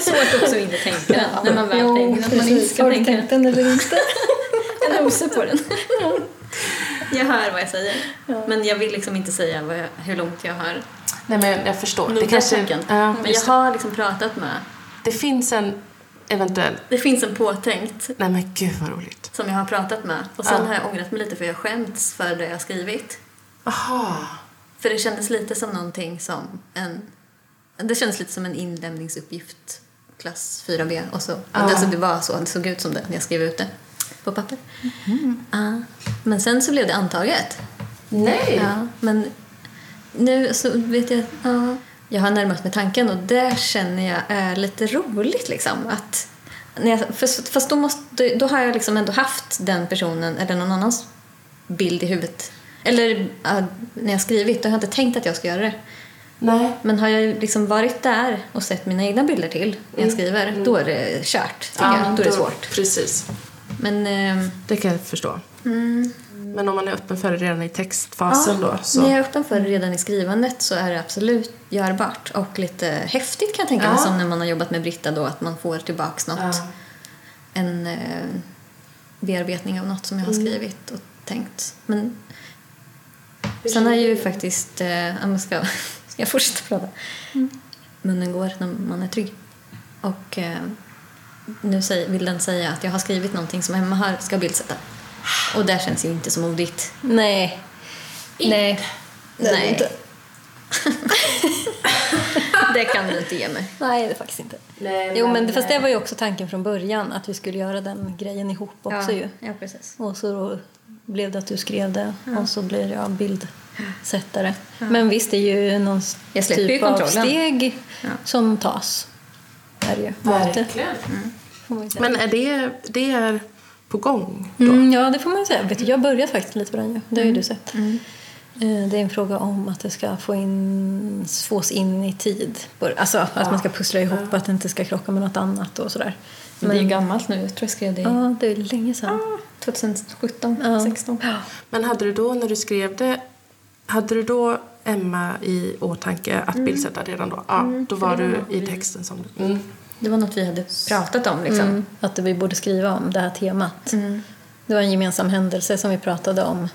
Svårt också att inte tänka när man väl tänker att man inte ska Har du tänka tänkt den eller inte? Jag nosar på den. Jag hör vad jag säger. Men jag vill liksom inte säga jag, hur långt jag har Nej men jag förstår. Det, kanske, ja, Men jag har liksom pratat med... det finns en eventuell... Det finns en påtänkt Nej men gud vad roligt. som jag har pratat med. Och sen Ja. har jag ångrat mig lite för jag skämts för det jag har skrivit. Aha. För det kändes lite som någonting som en... Det kändes lite som en inlämningsuppgift, klass 4B. Och så, alltså det var så, det såg ut som det när jag skrev ut det på papper. Ja. Men sen så blev det antaget. Nej! Ja, men nu så vet jag... Ja, jag har närmat mig tanken och det känner jag är lite roligt liksom. Att när jag, fast, fast då, måste, då har jag liksom ändå haft den personen eller någon annans bild i huvudet. Eller ja, när jag skrivit, då har jag inte tänkt att jag ska göra det. Nej. Men har jag liksom varit där och sett mina egna bilder till när jag skriver, då är det kört. tycker jag. Då är det svårt. Precis. Men ehm, Det kan jag förstå. mm, Men om man är öppen för det redan i textfasen då så... När jag är öppen för det redan i skrivandet så är det absolut görbart och lite häftigt kan jag tänka mig Ja. som när man har jobbat med Britta då att man får tillbaks något, Ja. en eh, bearbetning av något som jag har skrivit och tänkt. Men sen jag ju faktiskt, eh, ja, men ska, <laughs> ska jag fortsätta prata? Munnen går när man är trygg. Och eh, nu vill den säga att jag har skrivit någonting som Emma har, ska bildsätta. Och det känns ju inte så modigt. Nej. Nej. Det är det Nej. inte. <laughs> Det kan du inte ge mig. Nej, det är faktiskt inte. Nej, Jo, men fast det var ju också tanken från början att vi skulle göra den grejen ihop också ja, ju. Ja, precis. Och så då blev det att du skrev det och så blir jag bildsättare. Men visst, det är ju någon Jag typ av steg Ja. som tas. Är det ju. Verkligen. Säga. Men är det, det är på gång då? Mm, ja, det får man ju säga. Vet du, jag har börjat faktiskt lite på den ju. Det har ju du sett. Eh, Det är en fråga om att det ska få in, fås in i tid. Alltså att man ska pussla ihop, att det inte ska krocka med något annat och sådär. Men det är ju gammalt nu. Jag tror jag skrev det i Ja, det är länge sedan. 2017, Ja. 16. Men hade du då när du skrev det, hade du då Emma i åtanke att bildsätta redan då? Ja, då var du i texten som du... Mm. Det var något vi hade pratat om liksom. Mm, att vi borde skriva om det här temat. Mm. Det var en gemensam händelse som vi pratade om.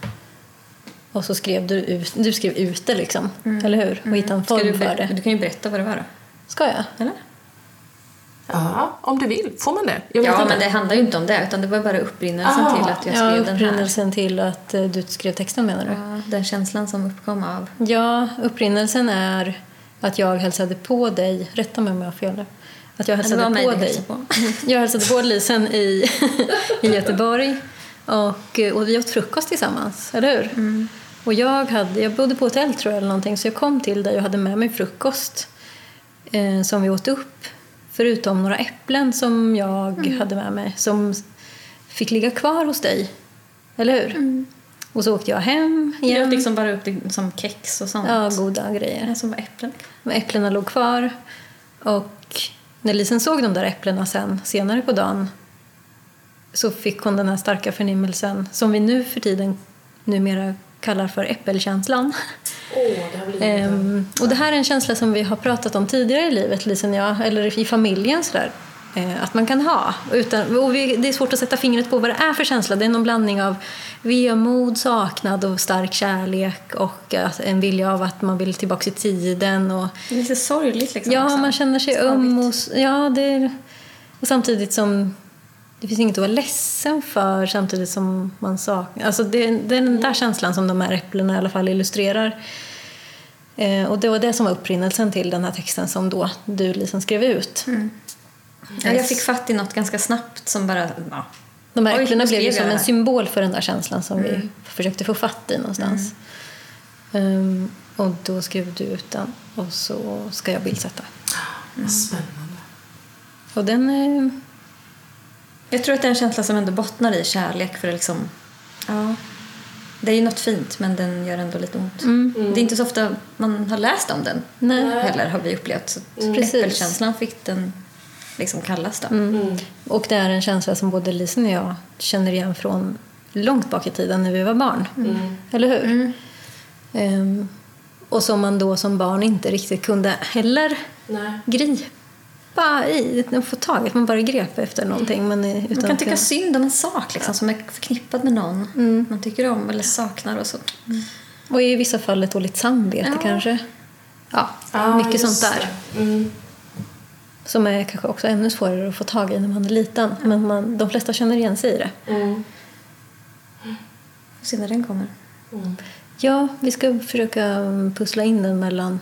Och så skrev du ut, du skrev ut det liksom, eller hur? Och hittade en Ska form du, för det. du kan ju berätta vad det var då. Ska jag? Eller? Ja, om du vill. Får man det? Ja, inte. men det handlar ju inte om det. Utan det var bara upprinnelsen Ah, till att jag Ja, skrev den här. upprinnelsen till att eh, du skrev texten menar du? Ja, den känslan som uppkom av... Ja, upprinnelsen är att jag hälsade på dig, rätta mig om jag har fel. Att jag hälsade på dig. på. <laughs> Jag hälsade på Lisen i, i Göteborg och, eh, och vi åt frukost tillsammans, eller hur? Mm. Och jag, hade, jag bodde på hotell tror jag eller någonting så jag kom till dig och hade med mig frukost eh, som vi åt upp. Förutom några äpplen som jag Mm. hade med mig som fick ligga kvar hos dig. Eller hur? Och så åkte jag hem Jag igen. åt liksom bara upp det som kex och sånt. Ja, goda grejer. Som var äpplen. Men äpplena låg kvar. Och när Lisen såg de där äpplena sen, senare på dagen så fick hon den här starka förnimmelsen som vi nu för tiden numera kallar för äppelkänslan. Ehm, och det här är en känsla som vi har pratat om tidigare i livet, Lisen och jag, eller i familjen sådär. Eh, att man kan ha. Utan, och vi, det är svårt att sätta fingret på vad det är för känsla. Det är någon blandning av vemod, saknad och stark kärlek och att en vilja av att man vill tillbaka i tiden. Och, Det är lite sorgligt liksom. Ja, också. man känner sig öm och... s- Ja, det är, Och samtidigt som det finns inget att vara ledsen för samtidigt som man saknar... Alltså det, det är den där känslan som de här äpplena i alla fall illustrerar. Eh, och det var det som var upprinnelsen till den här texten som då du Lisen skrev ut. Ja, jag fick fatt i något ganska snabbt som bara... Ja. De här äpplena blev ju som en symbol för den där känslan som vi försökte få fatt i någonstans. Ehm, och då skrev du ut den och så ska jag bildsätta. Vad spännande. Och den... eh, Jag tror att det är en känsla som ändå bottnar i kärlek för det liksom... Ja. Det är ju något fint men den gör ändå lite ont. Det är inte så ofta man har läst om den Nej. heller har vi upplevt. Så Precis. äppelkänslan fick den liksom kallas då. Och det är en känsla som både Lisen och jag känner igen från långt bak i tiden när vi var barn. Eller hur? Ehm, och som man då som barn inte riktigt kunde heller Nej. gripa i. Få tag i, man bara grep efter någonting. Men utan Man kan tycka kunna- synd om en sak liksom, som är förknippad med någon man tycker om eller saknar och så. Och i vissa fall ett dåligt samvete Ja. kanske. Ja, Ja, mycket sånt där. Mm. Som är kanske också ännu svårare att få tag i när man är liten. Men man, de flesta känner igen sig i det. Mm. Får se när den kommer. Mm. Ja, vi ska försöka mm, pussla in den mellan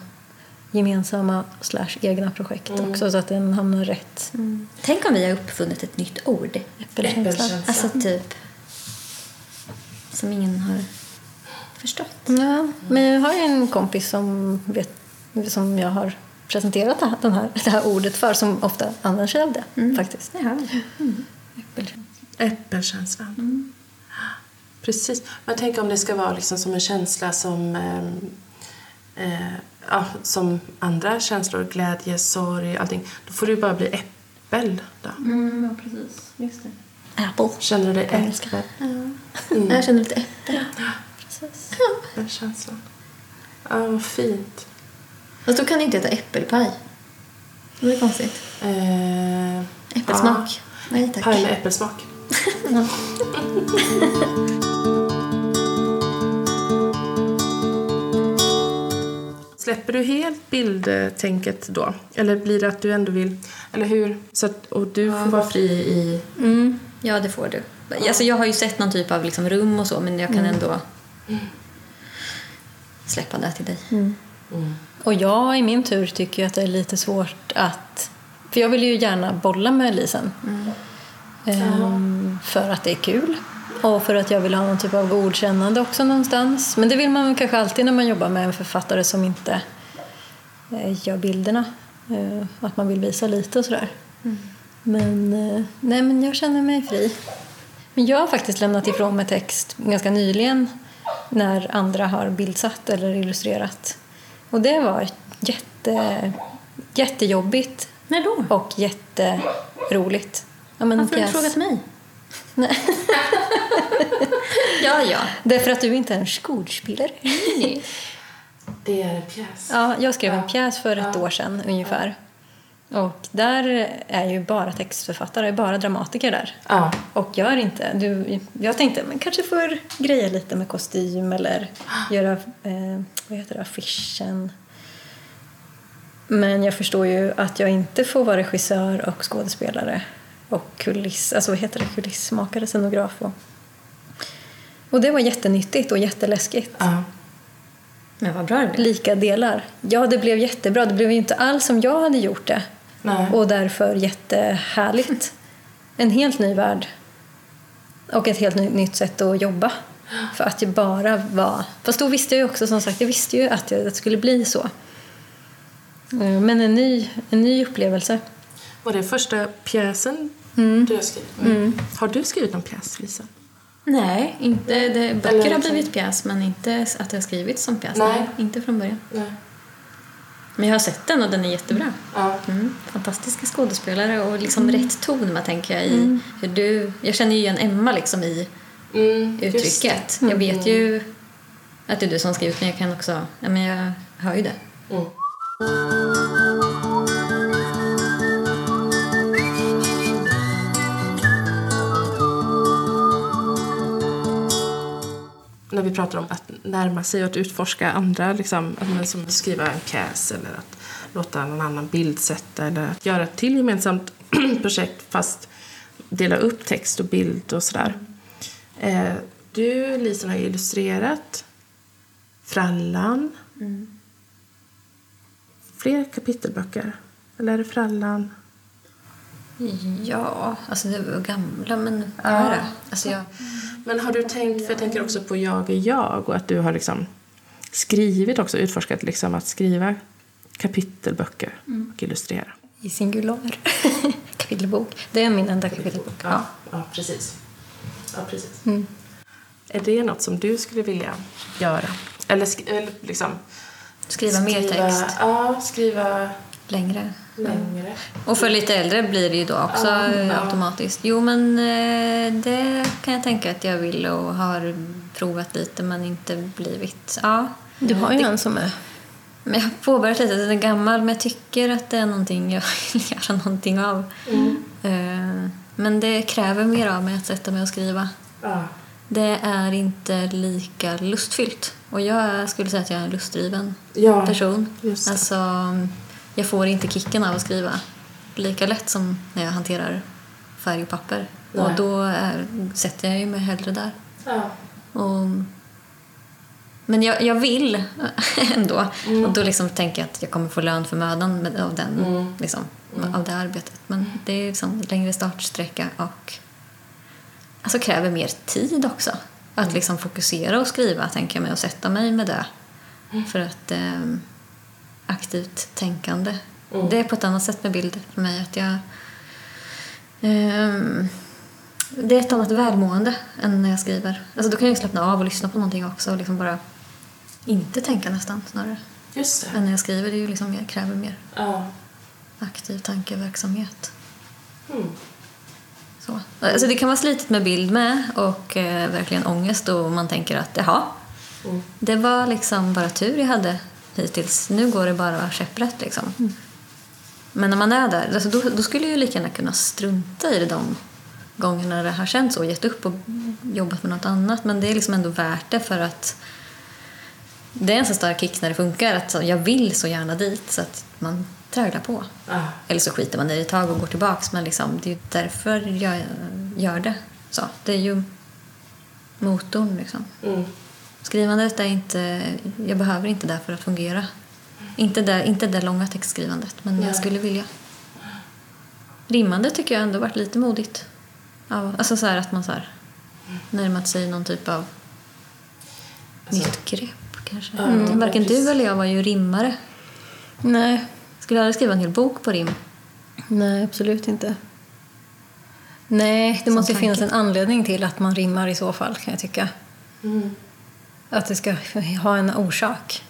gemensamma slash egna projekt också så att den hamnar rätt. Tänk om vi har uppfunnit ett nytt ord. Äppelkänsla. Äppelkänsla. Alltså typ som ingen har förstått. Ja, men jag har ju en kompis som, vet, som jag har presenterat det här, den här, det här ordet för som ofta använder sig av det faktiskt. Jaha. Äppelkänsla. Äppelkänslan. Precis. Men tänk om det ska vara liksom som en känsla som, ehm, eh, ja, som andra känslor, glädje, sorg, allting. Då får det ju bara bli äppel. Då. Mm, ja, precis. Just det. Apple. Känner du dig På engelska. äppel? Jag känner lite äpple. Precis. Äppelkänslan. Ja, vad fint. Fast då kan det inte heta äppelpaj. Det är konstigt. Eh, Äppelsmak. Nej Ja, tack. paj med äppelsmak. <laughs> Släpper du helt bildtänket då? Eller blir det att du ändå vill... Eller hur? Så att, och du får vara fri i... Mm. Ja, det får du. Alltså, jag har ju sett någon typ av liksom rum och så, men jag kan ändå släppa det till dig. Och jag i min tur tycker att det är lite svårt att... För jag vill ju gärna bolla med Lisen. Ehm, för att det är kul. Och för att jag vill ha någon typ av godkännande också någonstans. Men det vill man kanske alltid när man jobbar med en författare som inte eh, gör bilderna. Eh, att man vill visa lite och sådär. Men, eh, nej, men jag känner mig fri. Men jag har faktiskt lämnat ifrån mig text ganska nyligen när andra har bildsatt eller illustrerat. Och det var jätte, jättejobbigt När då? och jätteroligt. Ja, men Varför har du pjäs. frågat mig? Nej. <laughs> Ja, ja. Därför att du inte är en skådespelare. Det är en pjäs. Ja, jag skrev en pjäs för ett år sedan ungefär. Och där är ju bara textförfattare, bara dramatiker där. Ja. Och gör inte... Du, jag tänkte man kanske får greja lite med kostym eller <gasps> göra eh, vad heter det, affischen. Men jag förstår ju att jag inte får vara regissör och skådespelare och kuliss, alltså vad heter det, kulissmakare, scenograf. Och, och det var jättenyttigt och jätteläskigt. ja. Men vad bra det blev. Lika delar. Ja, det blev jättebra. Det blev ju inte alls som jag hade gjort det. Nej. Och därför jättehärligt. En helt ny värld. Och ett helt ny, nytt sätt att jobba. För att jag bara var... Fast då visste jag också, som sagt, jag visste ju att det skulle bli så. Eh, Men en ny, en ny upplevelse. Var det första pjäsen Mm. du har skrivit? Mm. Har du skrivit någon pjäs, Lisa? Nej, inte, det, böcker Eller har blivit pjäs, men inte att det har skrivits som pjäs. Nej. Inte från början. Nej. Men jag har sett den och den är jättebra. Ja. Mm. Fantastiska skådespelare och liksom rätt ton med, tänker jag. I hur du, jag känner ju igen Emma liksom i Mm, uttrycket. Jag vet ju att det är du som skrivit, men jag kan också... Ja, men jag hör ju det. När vi pratar om att närma sig och att utforska andra, liksom, att man som skriva en pjäs eller att låta någon annan bildsätta eller att göra ett till gemensamt <clears throat> projekt fast dela upp text och bild och sådär. Eh, du, Lisen, har illustrerat Frallan. Fler kapitelböcker? Eller är det Frallan? Ja, alltså det var gamla men ja. alltså jag... Men har du tänkt, för jag tänker också på Jag är jag och att du har liksom skrivit också, utforskat liksom att skriva kapitelböcker och illustrera. I singular. <laughs> kapitelbok. Det är min enda kapitelbok. Ja, ja precis. Ja, precis. Är det något som du skulle vilja göra? Eller, eller liksom... Skriva mer text. Ja, skriva Längre. Längre. Och för lite äldre blir det ju då också Ja, eh, ja. automatiskt. Jo, men eh, det kan jag tänka att jag vill och har provat lite men inte blivit. Ja. Du har ju en som är... Men jag har påbörjat lite, den är gammal men jag tycker att det är någonting jag <laughs> vill göra någonting av. Eh, Men det kräver mer av mig att sätta mig och skriva. Ja. Det är inte lika lustfyllt. Och jag skulle säga att jag är en lustdriven Ja, person. just det. Alltså, jag får inte kicken av att skriva lika lätt som när jag hanterar färg och papper. Nej. Och då är, sätter jag ju mig hellre där. Ja. Och, men jag, jag vill <laughs> ändå. Mm. Och då liksom tänker jag att jag kommer få lön för mödan med, av, den, Mm. liksom, av det arbetet. Men det är liksom längre startsträcka och alltså kräver mer tid också. Att Mm. liksom fokusera och skriva, tänker jag mig, och sätta mig med det. Mm. För att eh, aktivt tänkande. Mm. Det är på ett annat sätt med bilder för mig. Att jag, ehm, det är ett annat välmående än när jag skriver. Alltså då kan jag slappna av och lyssna på någonting också och liksom bara inte tänka nästan snarare. Just det. Än när jag skriver, det är ju liksom mer, kräver mer Ja. aktiv tankeverksamhet. Mm. Så. Alltså det kan vara slitigt med bild med och eh, verkligen ångest och man tänker att jaha, Mm. det var liksom bara tur jag hade hittills. Nu går det bara käpprätt liksom. Men när man är där, alltså då, då skulle jag ju lika gärna kunna strunta i det de gångerna det har känts så, gett upp och jobbat med något annat. Men det är liksom ändå värt det för att det är en så stark kick när det funkar att jag vill så gärna dit så att man tragglar på. Ja. Eller så skiter man i det ett tag och går tillbaks men liksom, det är ju därför jag gör det. Så, det är ju motorn liksom. Mm. Skrivandet är inte, jag behöver inte det för att fungera. Inte det, inte det långa textskrivandet, men Nej. jag skulle vilja. Rimmande tycker jag ändå varit lite modigt. Ja, alltså så här att man så här närmat sig någon typ av Alltså- nytt grepp kanske. Ja, Mm. Varken precis. du eller jag var ju rimmare. Nej, Skulle aldrig skriva en hel bok på rim. nej absolut inte. Nej, det Som måste ju tanke. finnas en anledning till att man rimmar i så fall kan jag tycka. Mm. Att det ska ha en orsak.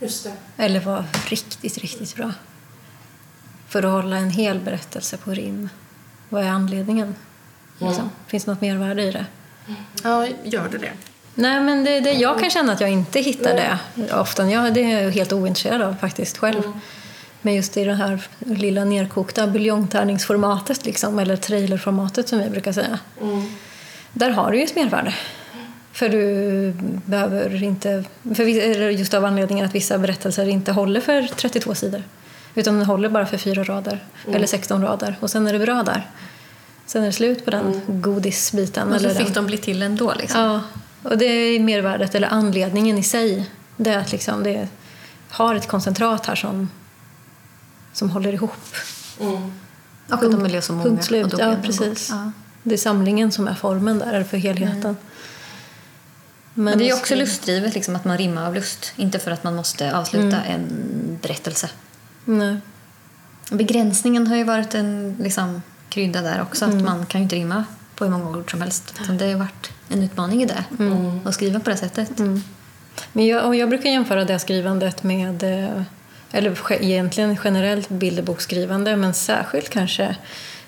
Just det. Eller vara riktigt, riktigt bra. För att hålla en hel berättelse på rim. Vad är anledningen? Liksom? Finns det något mervärde i det? Ja, gör du det? Nej, men det, det, jag kan känna att jag inte hittar det ofta. Jag, det är jag helt ointresserad av faktiskt själv. Men just i det här lilla nerkokta buljongtärningsformatet, liksom, eller trailerformatet som vi brukar säga. Mm. Där har du ju ett mervärde. För du behöver inte... För just av anledningen att vissa berättelser inte håller för 32 sidor. Utan den håller bara för fyra rader, eller 16 rader. Och sen är det bra där. Sen är det slut på den godisbiten. Och så fick den. de bli till ändå liksom. Ja, och det är mervärdet, eller anledningen i sig. Det är att liksom det har ett koncentrat här som, som håller ihop. Mm. Och de blev så många. Punkt slut. Ja, precis. Ja. Det är samlingen som är formen där, eller för helheten. Men det är också lustdrivet liksom, att man rimmar av lust. Inte för att man måste avsluta en berättelse. Nej. Begränsningen har ju varit en liksom, krydda där också. Att man kan ju inte rimma på hur många ord som helst. Så det har varit en utmaning i det. Att skriva på det sättet. Men jag, jag brukar jämföra det skrivandet med, eh, eller ge- egentligen generellt bilderboksskrivande, men särskilt kanske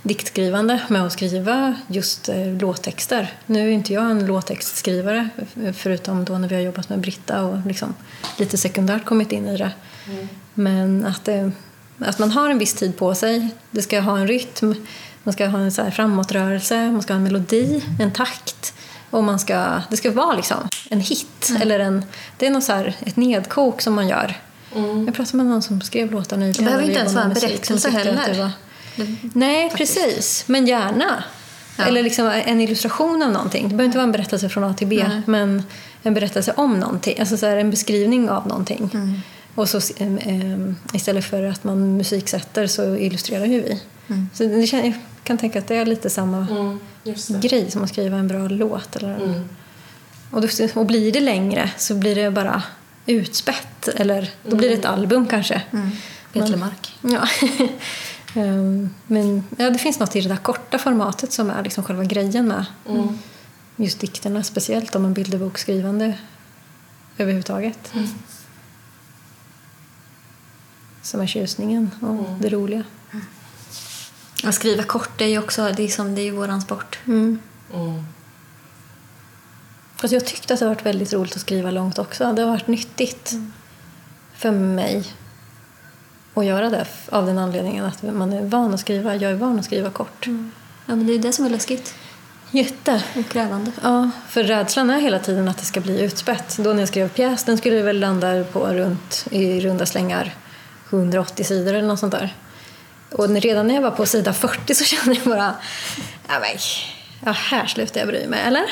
diktskrivande med att skriva just eh, låttexter. Nu är inte jag en låttextskrivare, f- förutom då när vi har jobbat med Britta och liksom lite sekundärt kommit in i det. Men att, det, att man har en viss tid på sig. Det ska ha en rytm, man ska ha en så här framåtrörelse, man ska ha en melodi, en takt. Och man ska, det ska vara liksom en hit. Eller en, det är något så här, ett nedkok som man gör. Jag pratade med någon som skrev låtar nyligen. behöver eller inte ens vara en berättelse heller. Nej, precis. Men gärna. Ja. Eller liksom en illustration av någonting. Det behöver inte vara en berättelse från A till B, Nej. men en berättelse om någonting. Alltså så här, en beskrivning av någonting. Mm. Och så em, istället för att man musiksätter så illustrerar ju vi. Mm. Så det, jag kan tänka att det är lite samma Mm, grej som att skriva en bra låt. Eller Mm. och, då, och blir det längre så blir det bara utspätt. Eller då blir det ett album kanske. Mm. Betlemark. Ja. <laughs> Ehm, Men ja, det finns något i det där korta formatet som är liksom själva grejen med Mm. just dikterna, speciellt om en bilderboksskrivande överhuvudtaget. Mm. Som är tjusningen och Mm. det roliga. Att skriva kort det är ju också det är som, det är ju våran sport. Mm. Mm. Fast jag tyckte att det har varit väldigt roligt att skriva långt också. Det har varit nyttigt för mig att göra det av den anledningen att man är van att skriva. Jag är van att skriva kort. Ja, men det är det som är läskigt Jätte. och krävande. Ja, för rädslan är hela tiden att det ska bli utspätt. Då när jag skrev pjäs, den skulle väl landa på runt, i runda slängar 180 sidor eller något sånt där. Och redan när jag var på sida 40 så <laughs> kände jag bara, men, ja, här slutar jag bry mig, eller?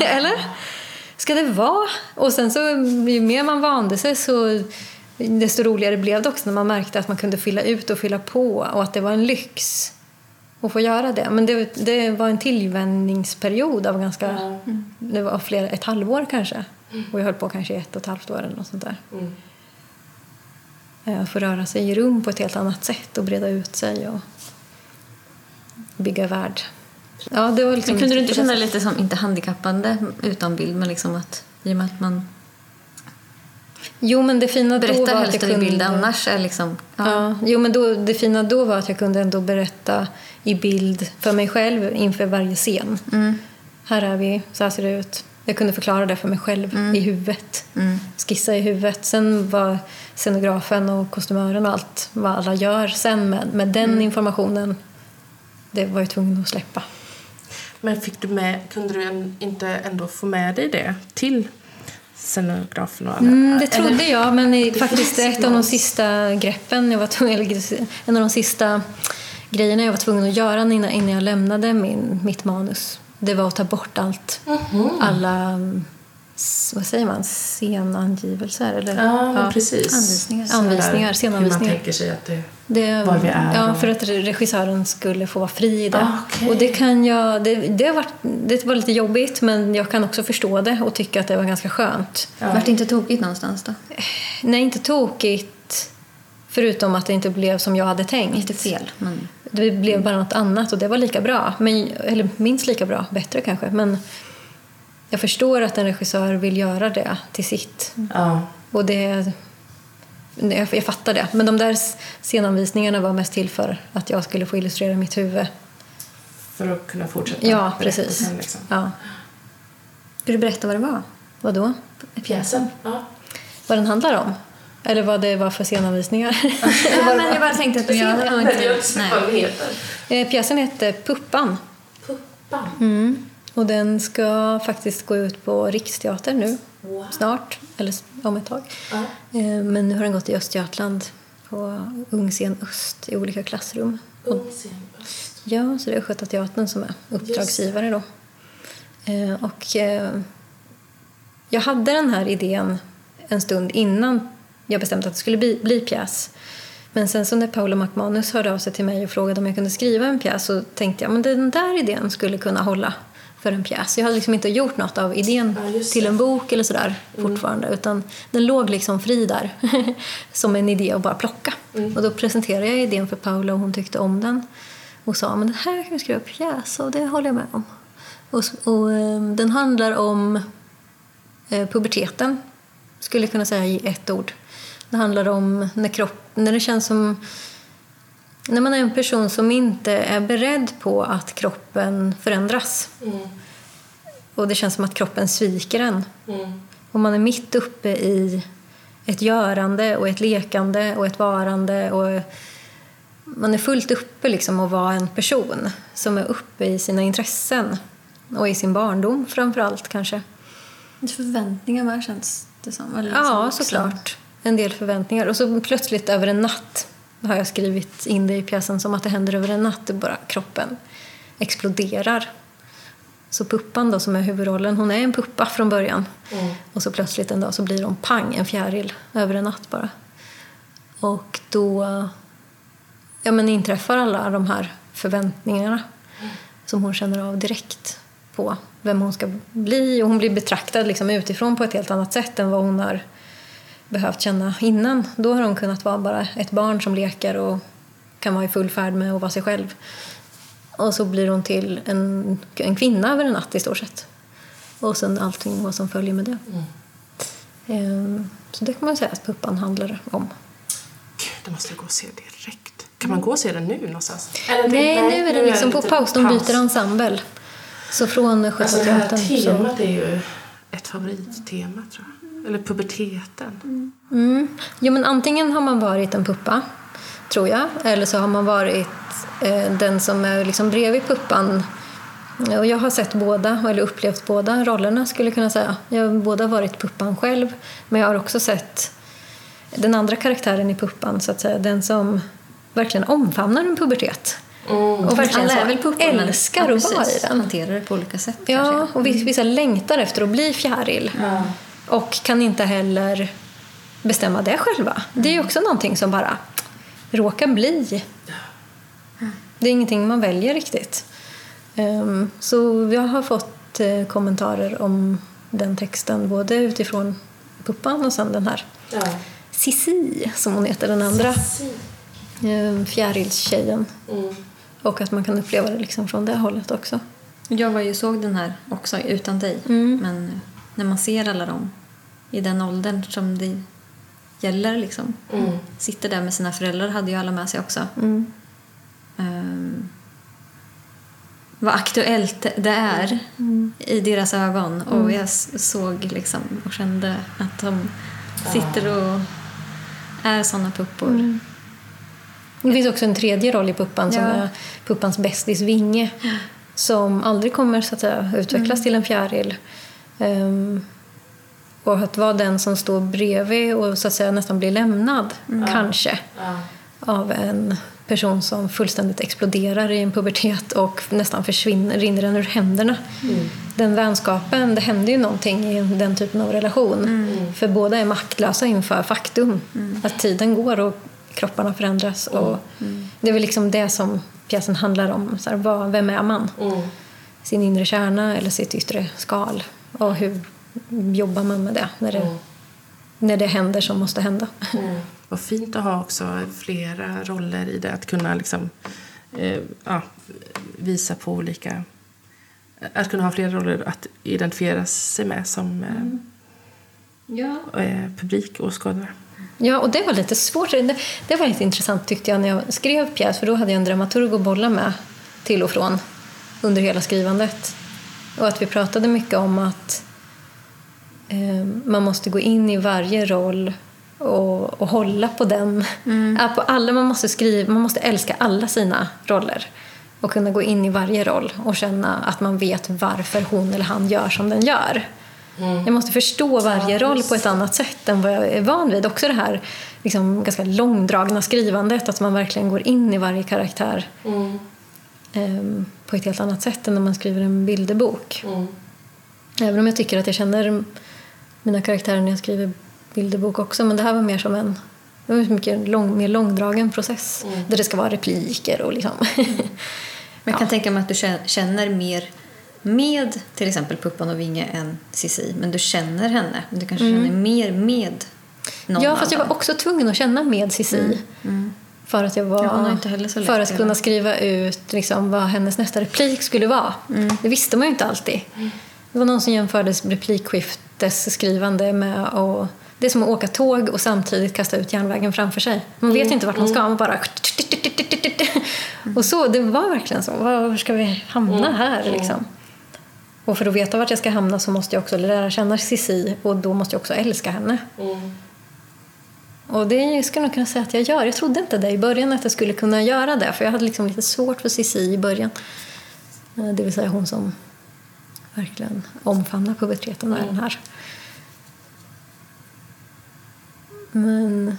<laughs> eller? Ska det vara? Och sen så, ju mer man vande sig så desto roligare blev det också när man märkte att man kunde fylla ut och fylla på och att det var en lyx att få göra det. Men det, det var en tillvänjningsperiod av ganska, Ja. det var flera, ett halvår kanske. Och jag höll på kanske i ett och ett halvt år eller något sånt där. Mm. Eh, Att få röra sig i rum på ett helt annat sätt och breda ut sig och bygga värld. Ja, det var liksom Men kunde du inte det känna lite som, inte handikappande utan bild, men liksom att i och med att man Jo, men det fina då var att i kunde... bild annars är liksom... Ja. jo, men då, det fina då var att jag kunde ändå berätta i bild för mig själv inför varje scen. Mm. Här är vi, så här ser det ut. Jag kunde förklara det för mig själv i huvudet. Mm. Skissa i huvudet. Sen var scenografen och kostymören och allt vad alla gör sen med, med den Mm. informationen, det var jag tvungen att släppa. Men fick du med, kunde du inte ändå få med dig det till scenografen och alla? Mm, det Eller- trodde jag, men i, faktiskt ett av de sista greppen, jag var tvungen, eller en av de sista grejerna jag var tvungen att göra innan, innan jag lämnade min, mitt manus, det var att ta bort allt. Alla, mm, s- vad säger man, scenangivelser? Eller? Ja, men precis. Anvisningar. Så där, Anvisningar, Hur man scenanvisningar. tänker sig att det... Det, Var vi är ja, och- för att regissören skulle få vara fri i det. Ah, okej. Och det kan jag, det, det, har varit, det var lite jobbigt men jag kan också förstå det och tycka att det var ganska skönt. Ja. Vart det inte tokigt någonstans då? Nej, inte tokigt. Förutom att det inte blev som jag hade tänkt. Inte fel, men... Det blev bara något annat och det var lika bra. Men, eller minst lika bra, bättre kanske. Men jag förstår att en regissör vill göra det till sitt. Ja. Och det, jag, jag fattar det. Men de där scenanvisningarna var mest till för att jag skulle få illustrera mitt huvud. För att kunna fortsätta Ja, precis. Liksom. Ja. Ska du berätta vad det var? Vad då? Pjäsen? Ja. Vad den handlar om? Eller vad det var för scenanvisningar? <laughs> Ja, men jag bara tänkte att du... Nej. den heter. Eh, Pjäsen heter Puppan. Puppan. Mm. Och den ska faktiskt gå ut på Riksteatern nu Wow. snart, eller om ett tag. Ja. Eh, Men nu har den gått i Östergötland på Ungscen Öst i olika klassrum. Öst. Ja, så det är Östgötateatern som är uppdragsgivare då. Eh, Och eh, jag hade den här idén en stund innan jag bestämde att det skulle bli, bli pjäs. Men sen så när Paolo McManus hörde av sig till mig och frågade om jag kunde skriva en pjäs så tänkte jag men den där idén skulle kunna hålla för en pjäs. Jag hade liksom inte gjort något av idén Ja, till en bok eller sådär fortfarande utan den låg liksom fri där <laughs> som en idé att bara plocka. Och då presenterade jag idén för Paula och hon tyckte om den och sa men det här kan vi skriva pjäs och det håller jag med om. Och, och eh, den handlar om eh, puberteten, skulle jag kunna säga i ett ord. Det handlar om när, kropp, när det känns som... När man är en person som inte är beredd på att kroppen förändras Mm. och det känns som att kroppen sviker en. Mm. Och man är mitt uppe i ett görande och ett lekande och ett varande och man är fullt uppe liksom att vara en person som är uppe i sina intressen och i sin barndom framför allt kanske. Förväntningar med känns det som. Eller Ja, liksom såklart. En del förväntningar. Och så plötsligt över en natt har jag skrivit in det i pjäsen som att det händer över en natt. Bara kroppen exploderar. Så Puppan då, som är huvudrollen, hon är en puppa från början. Mm. Och så plötsligt en dag så blir hon pang, en fjäril, över en natt bara. Och då ja, men inträffar alla de här förväntningarna som hon känner av direkt på vem hon ska bli. Och hon blir betraktad liksom utifrån på ett helt annat sätt än vad hon har behövt känna innan. Då har hon kunnat vara bara ett barn som leker och kan vara i full färd med att vara sig själv. Och så blir hon till en, en kvinna över en natt i stort sett. Och sen allting vad som följer med det. Ehm, Så det kan man säga att Puppan handlar om. Gud, det måste jag gå och se direkt. Kan man gå och se den nu någonstans? Eller det- Nej, nu är det liksom på lite paus. De byter ensemble. Så från Alltså det här så... temat är ju ett favorittema tror jag. Eller puberteten. Mm. Jo, men antingen har man varit en puppa, tror jag. Eller så har man varit eh, den som är liksom bredvid puppan. Och jag har sett båda, eller upplevt båda rollerna skulle jag kunna säga. Jag har båda varit puppan själv, men jag har också sett den andra karaktären i puppan, så att säga. Den som verkligen omfamnar en pubertet. Och verkligen Alla är så väl puppor, älskar ja, att vara i den. Hanterar det på olika sätt Ja, kanske. och vis- vissa längtar efter att bli fjäril. Och kan inte heller bestämma det själva. Det är ju också någonting som bara råkar bli. Det är ingenting man väljer riktigt. Ehm, så jag har fått eh, kommentarer om den texten både utifrån Puppan och sen den här Ja. Sissi, som hon heter, den andra eh, fjärilstjejen. Mm. Och att man kan uppleva det liksom från det hållet också. Jag var ju såg den här också utan dig. Mm. Men när man ser alla dem i den åldern som det gäller liksom. Mm. Sitter där med sina föräldrar hade ju alla med sig också. Mm. Ehm, vad aktuellt det är i deras ögon. Och jag s- såg liksom och kände att de sitter och är såna puppor. Det finns också en tredje roll i Puppan som Ja. är Puppans bästis Vinge. Som aldrig kommer så att säga, utvecklas till en fjäril. Ehm, och att vara den som står bredvid och så att säga, nästan blir lämnad, kanske, Ja. av en person som fullständigt exploderar i en pubertet och nästan försvinner, rinner den ur händerna. Den vänskapen, det händer ju någonting i den typen av relation. För båda är maktlösa inför faktum. Att tiden går och kropparna förändras. Och Det är väl liksom det som pjäsen handlar om. Så här, vad, vem är man? Mm. Sin inre kärna eller sitt yttre skal? Och hur jobbar man med det när det, när det händer som måste hända? Mm. Vad fint att ha också flera roller i det. Att kunna liksom, eh, ja, visa på olika... Att kunna ha flera roller att identifiera sig med som eh, Ja. eh, publik och åskådare. Ja, och det var lite svårt. Det, det var lite intressant tyckte jag när jag skrev pjäs, för då hade jag en dramaturg att bolla med till och från under hela skrivandet. Och att vi pratade mycket om att eh, man måste gå in i varje roll och, och hålla på den. Ja, på alla, man, måste skriva, man måste älska alla sina roller och kunna gå in i varje roll och känna att man vet varför hon eller han gör som den gör. Jag måste förstå varje roll på ett annat sätt än vad jag är van vid. Också det här liksom, ganska långdragna skrivandet, att man verkligen går in i varje karaktär ehm, på ett helt annat sätt än när man skriver en bilderbok. Även om jag tycker att jag känner mina karaktärer när jag skriver bilderbok också, men det här var mer som en det var en mycket lång, mer långdragen process där det ska vara repliker och liksom. <laughs> Men jag kan tänka mig att du kä- känner mer med till exempel Puppan och Vinge än Cissi. Men du känner henne. Du kanske känner mer med någon ja, fast jag var också tvungen att känna med Cissi. För att jag var... Ja, inte heller så lätt för att kunna skriva ut liksom, vad hennes nästa replik skulle vara. Det visste man ju inte alltid. Det var någon som jämförde replikskiftes skrivande med att det är som att åka tåg och samtidigt kasta ut järnvägen framför sig. Man vet inte vart man ska, man bara... Och så, det var verkligen så. Var ska vi hamna här liksom? Och för att veta vart jag ska hamna så måste jag också lära känna Cissi och då måste jag också älska henne. Och det skulle jag nog kunna säga att jag gör. Jag trodde inte det i början att jag skulle kunna göra det för jag hade liksom lite svårt för Cissi i början. Eh, Det vill säga hon som verkligen omfamnar puberteten är den här. Men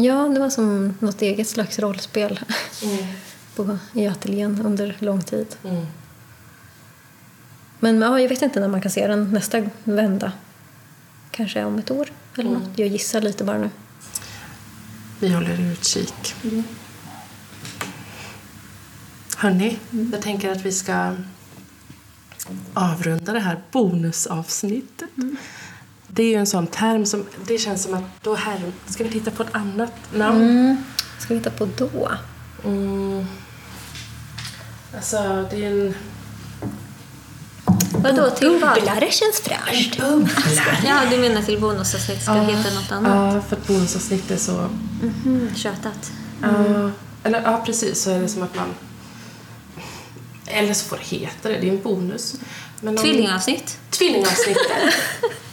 Ja, det var som något eget slags rollspel Mm. <laughs> på, i ateljén under lång tid. Mm. Men ja, jag vet inte när man kan se den nästa vända. Kanske om ett år eller något. Jag gissar lite bara nu. Vi håller utkik. Hörni, jag tänker att vi ska avrunda det här bonusavsnittet. Det är ju en sån term som, det känns som att då här, ska vi titta på ett annat namn? Mm. Ska vi hitta på då? Mm. Alltså, det är en... Vadå, till? Bubblare känns fräscht. Ja, du menar till bonusavsnitt ska heta något annat? Ja, för att bonusavsnitt är så... Mhm, tjötat. Ja, eller ja, precis. Så är det som att man... Eller så får det heta det, det är en bonus. Men om- Tvillingavsnitt. Tvillingavsnittet.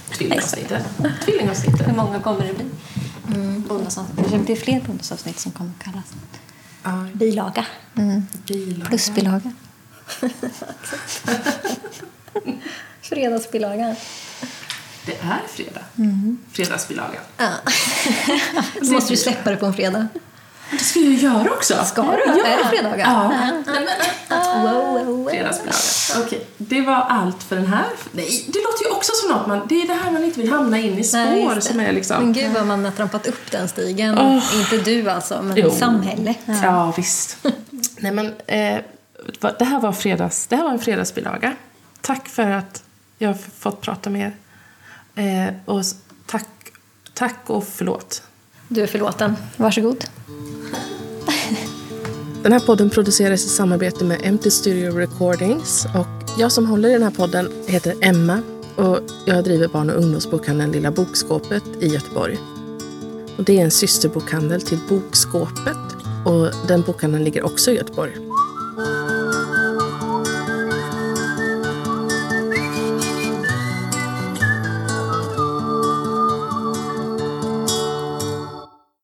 <laughs> Tvillingavsnittet. Tvillingavsnittet. Hur många kommer det bli? Bonusavsnitt. Det blir fler bonusavsnitt som kommer kallas. Ja, Bilaga. bilaga. Plusbilaga. <laughs> Fredagsbilaga. Det är fredag. Fredagsbilaga. Ja. <laughs> Så måste du släppa det på en fredag. Det ska jag göra också. Ska du? Ja. Är det fredagar? Ja. Wow, wow, wow. Fredagsbilaga. Okej, det var allt för den här. Nej, det låter ju också som något man... Det är det här man inte vill hamna in i Nej, spår det. som är liksom... Men gud vad man har trampat upp den stigen. Åh. Inte du alltså, men Jo. samhället. Ja, visst. Nej, men, eh, det, här var fredags, det här var en fredagsbilaga. Tack för att jag har fått prata med er. Eh, och tack, tack och förlåt. Du är förlåten. Varsågod. Den här podden produceras i samarbete med Empty Studio Recordings. Och jag som håller i den här podden heter Emma och jag driver barn och ungdomsbokhandeln Lilla Bokskåpet i Göteborg. Och det är en systerbokhandel till Bokskåpet och den bokhandeln ligger också i Göteborg.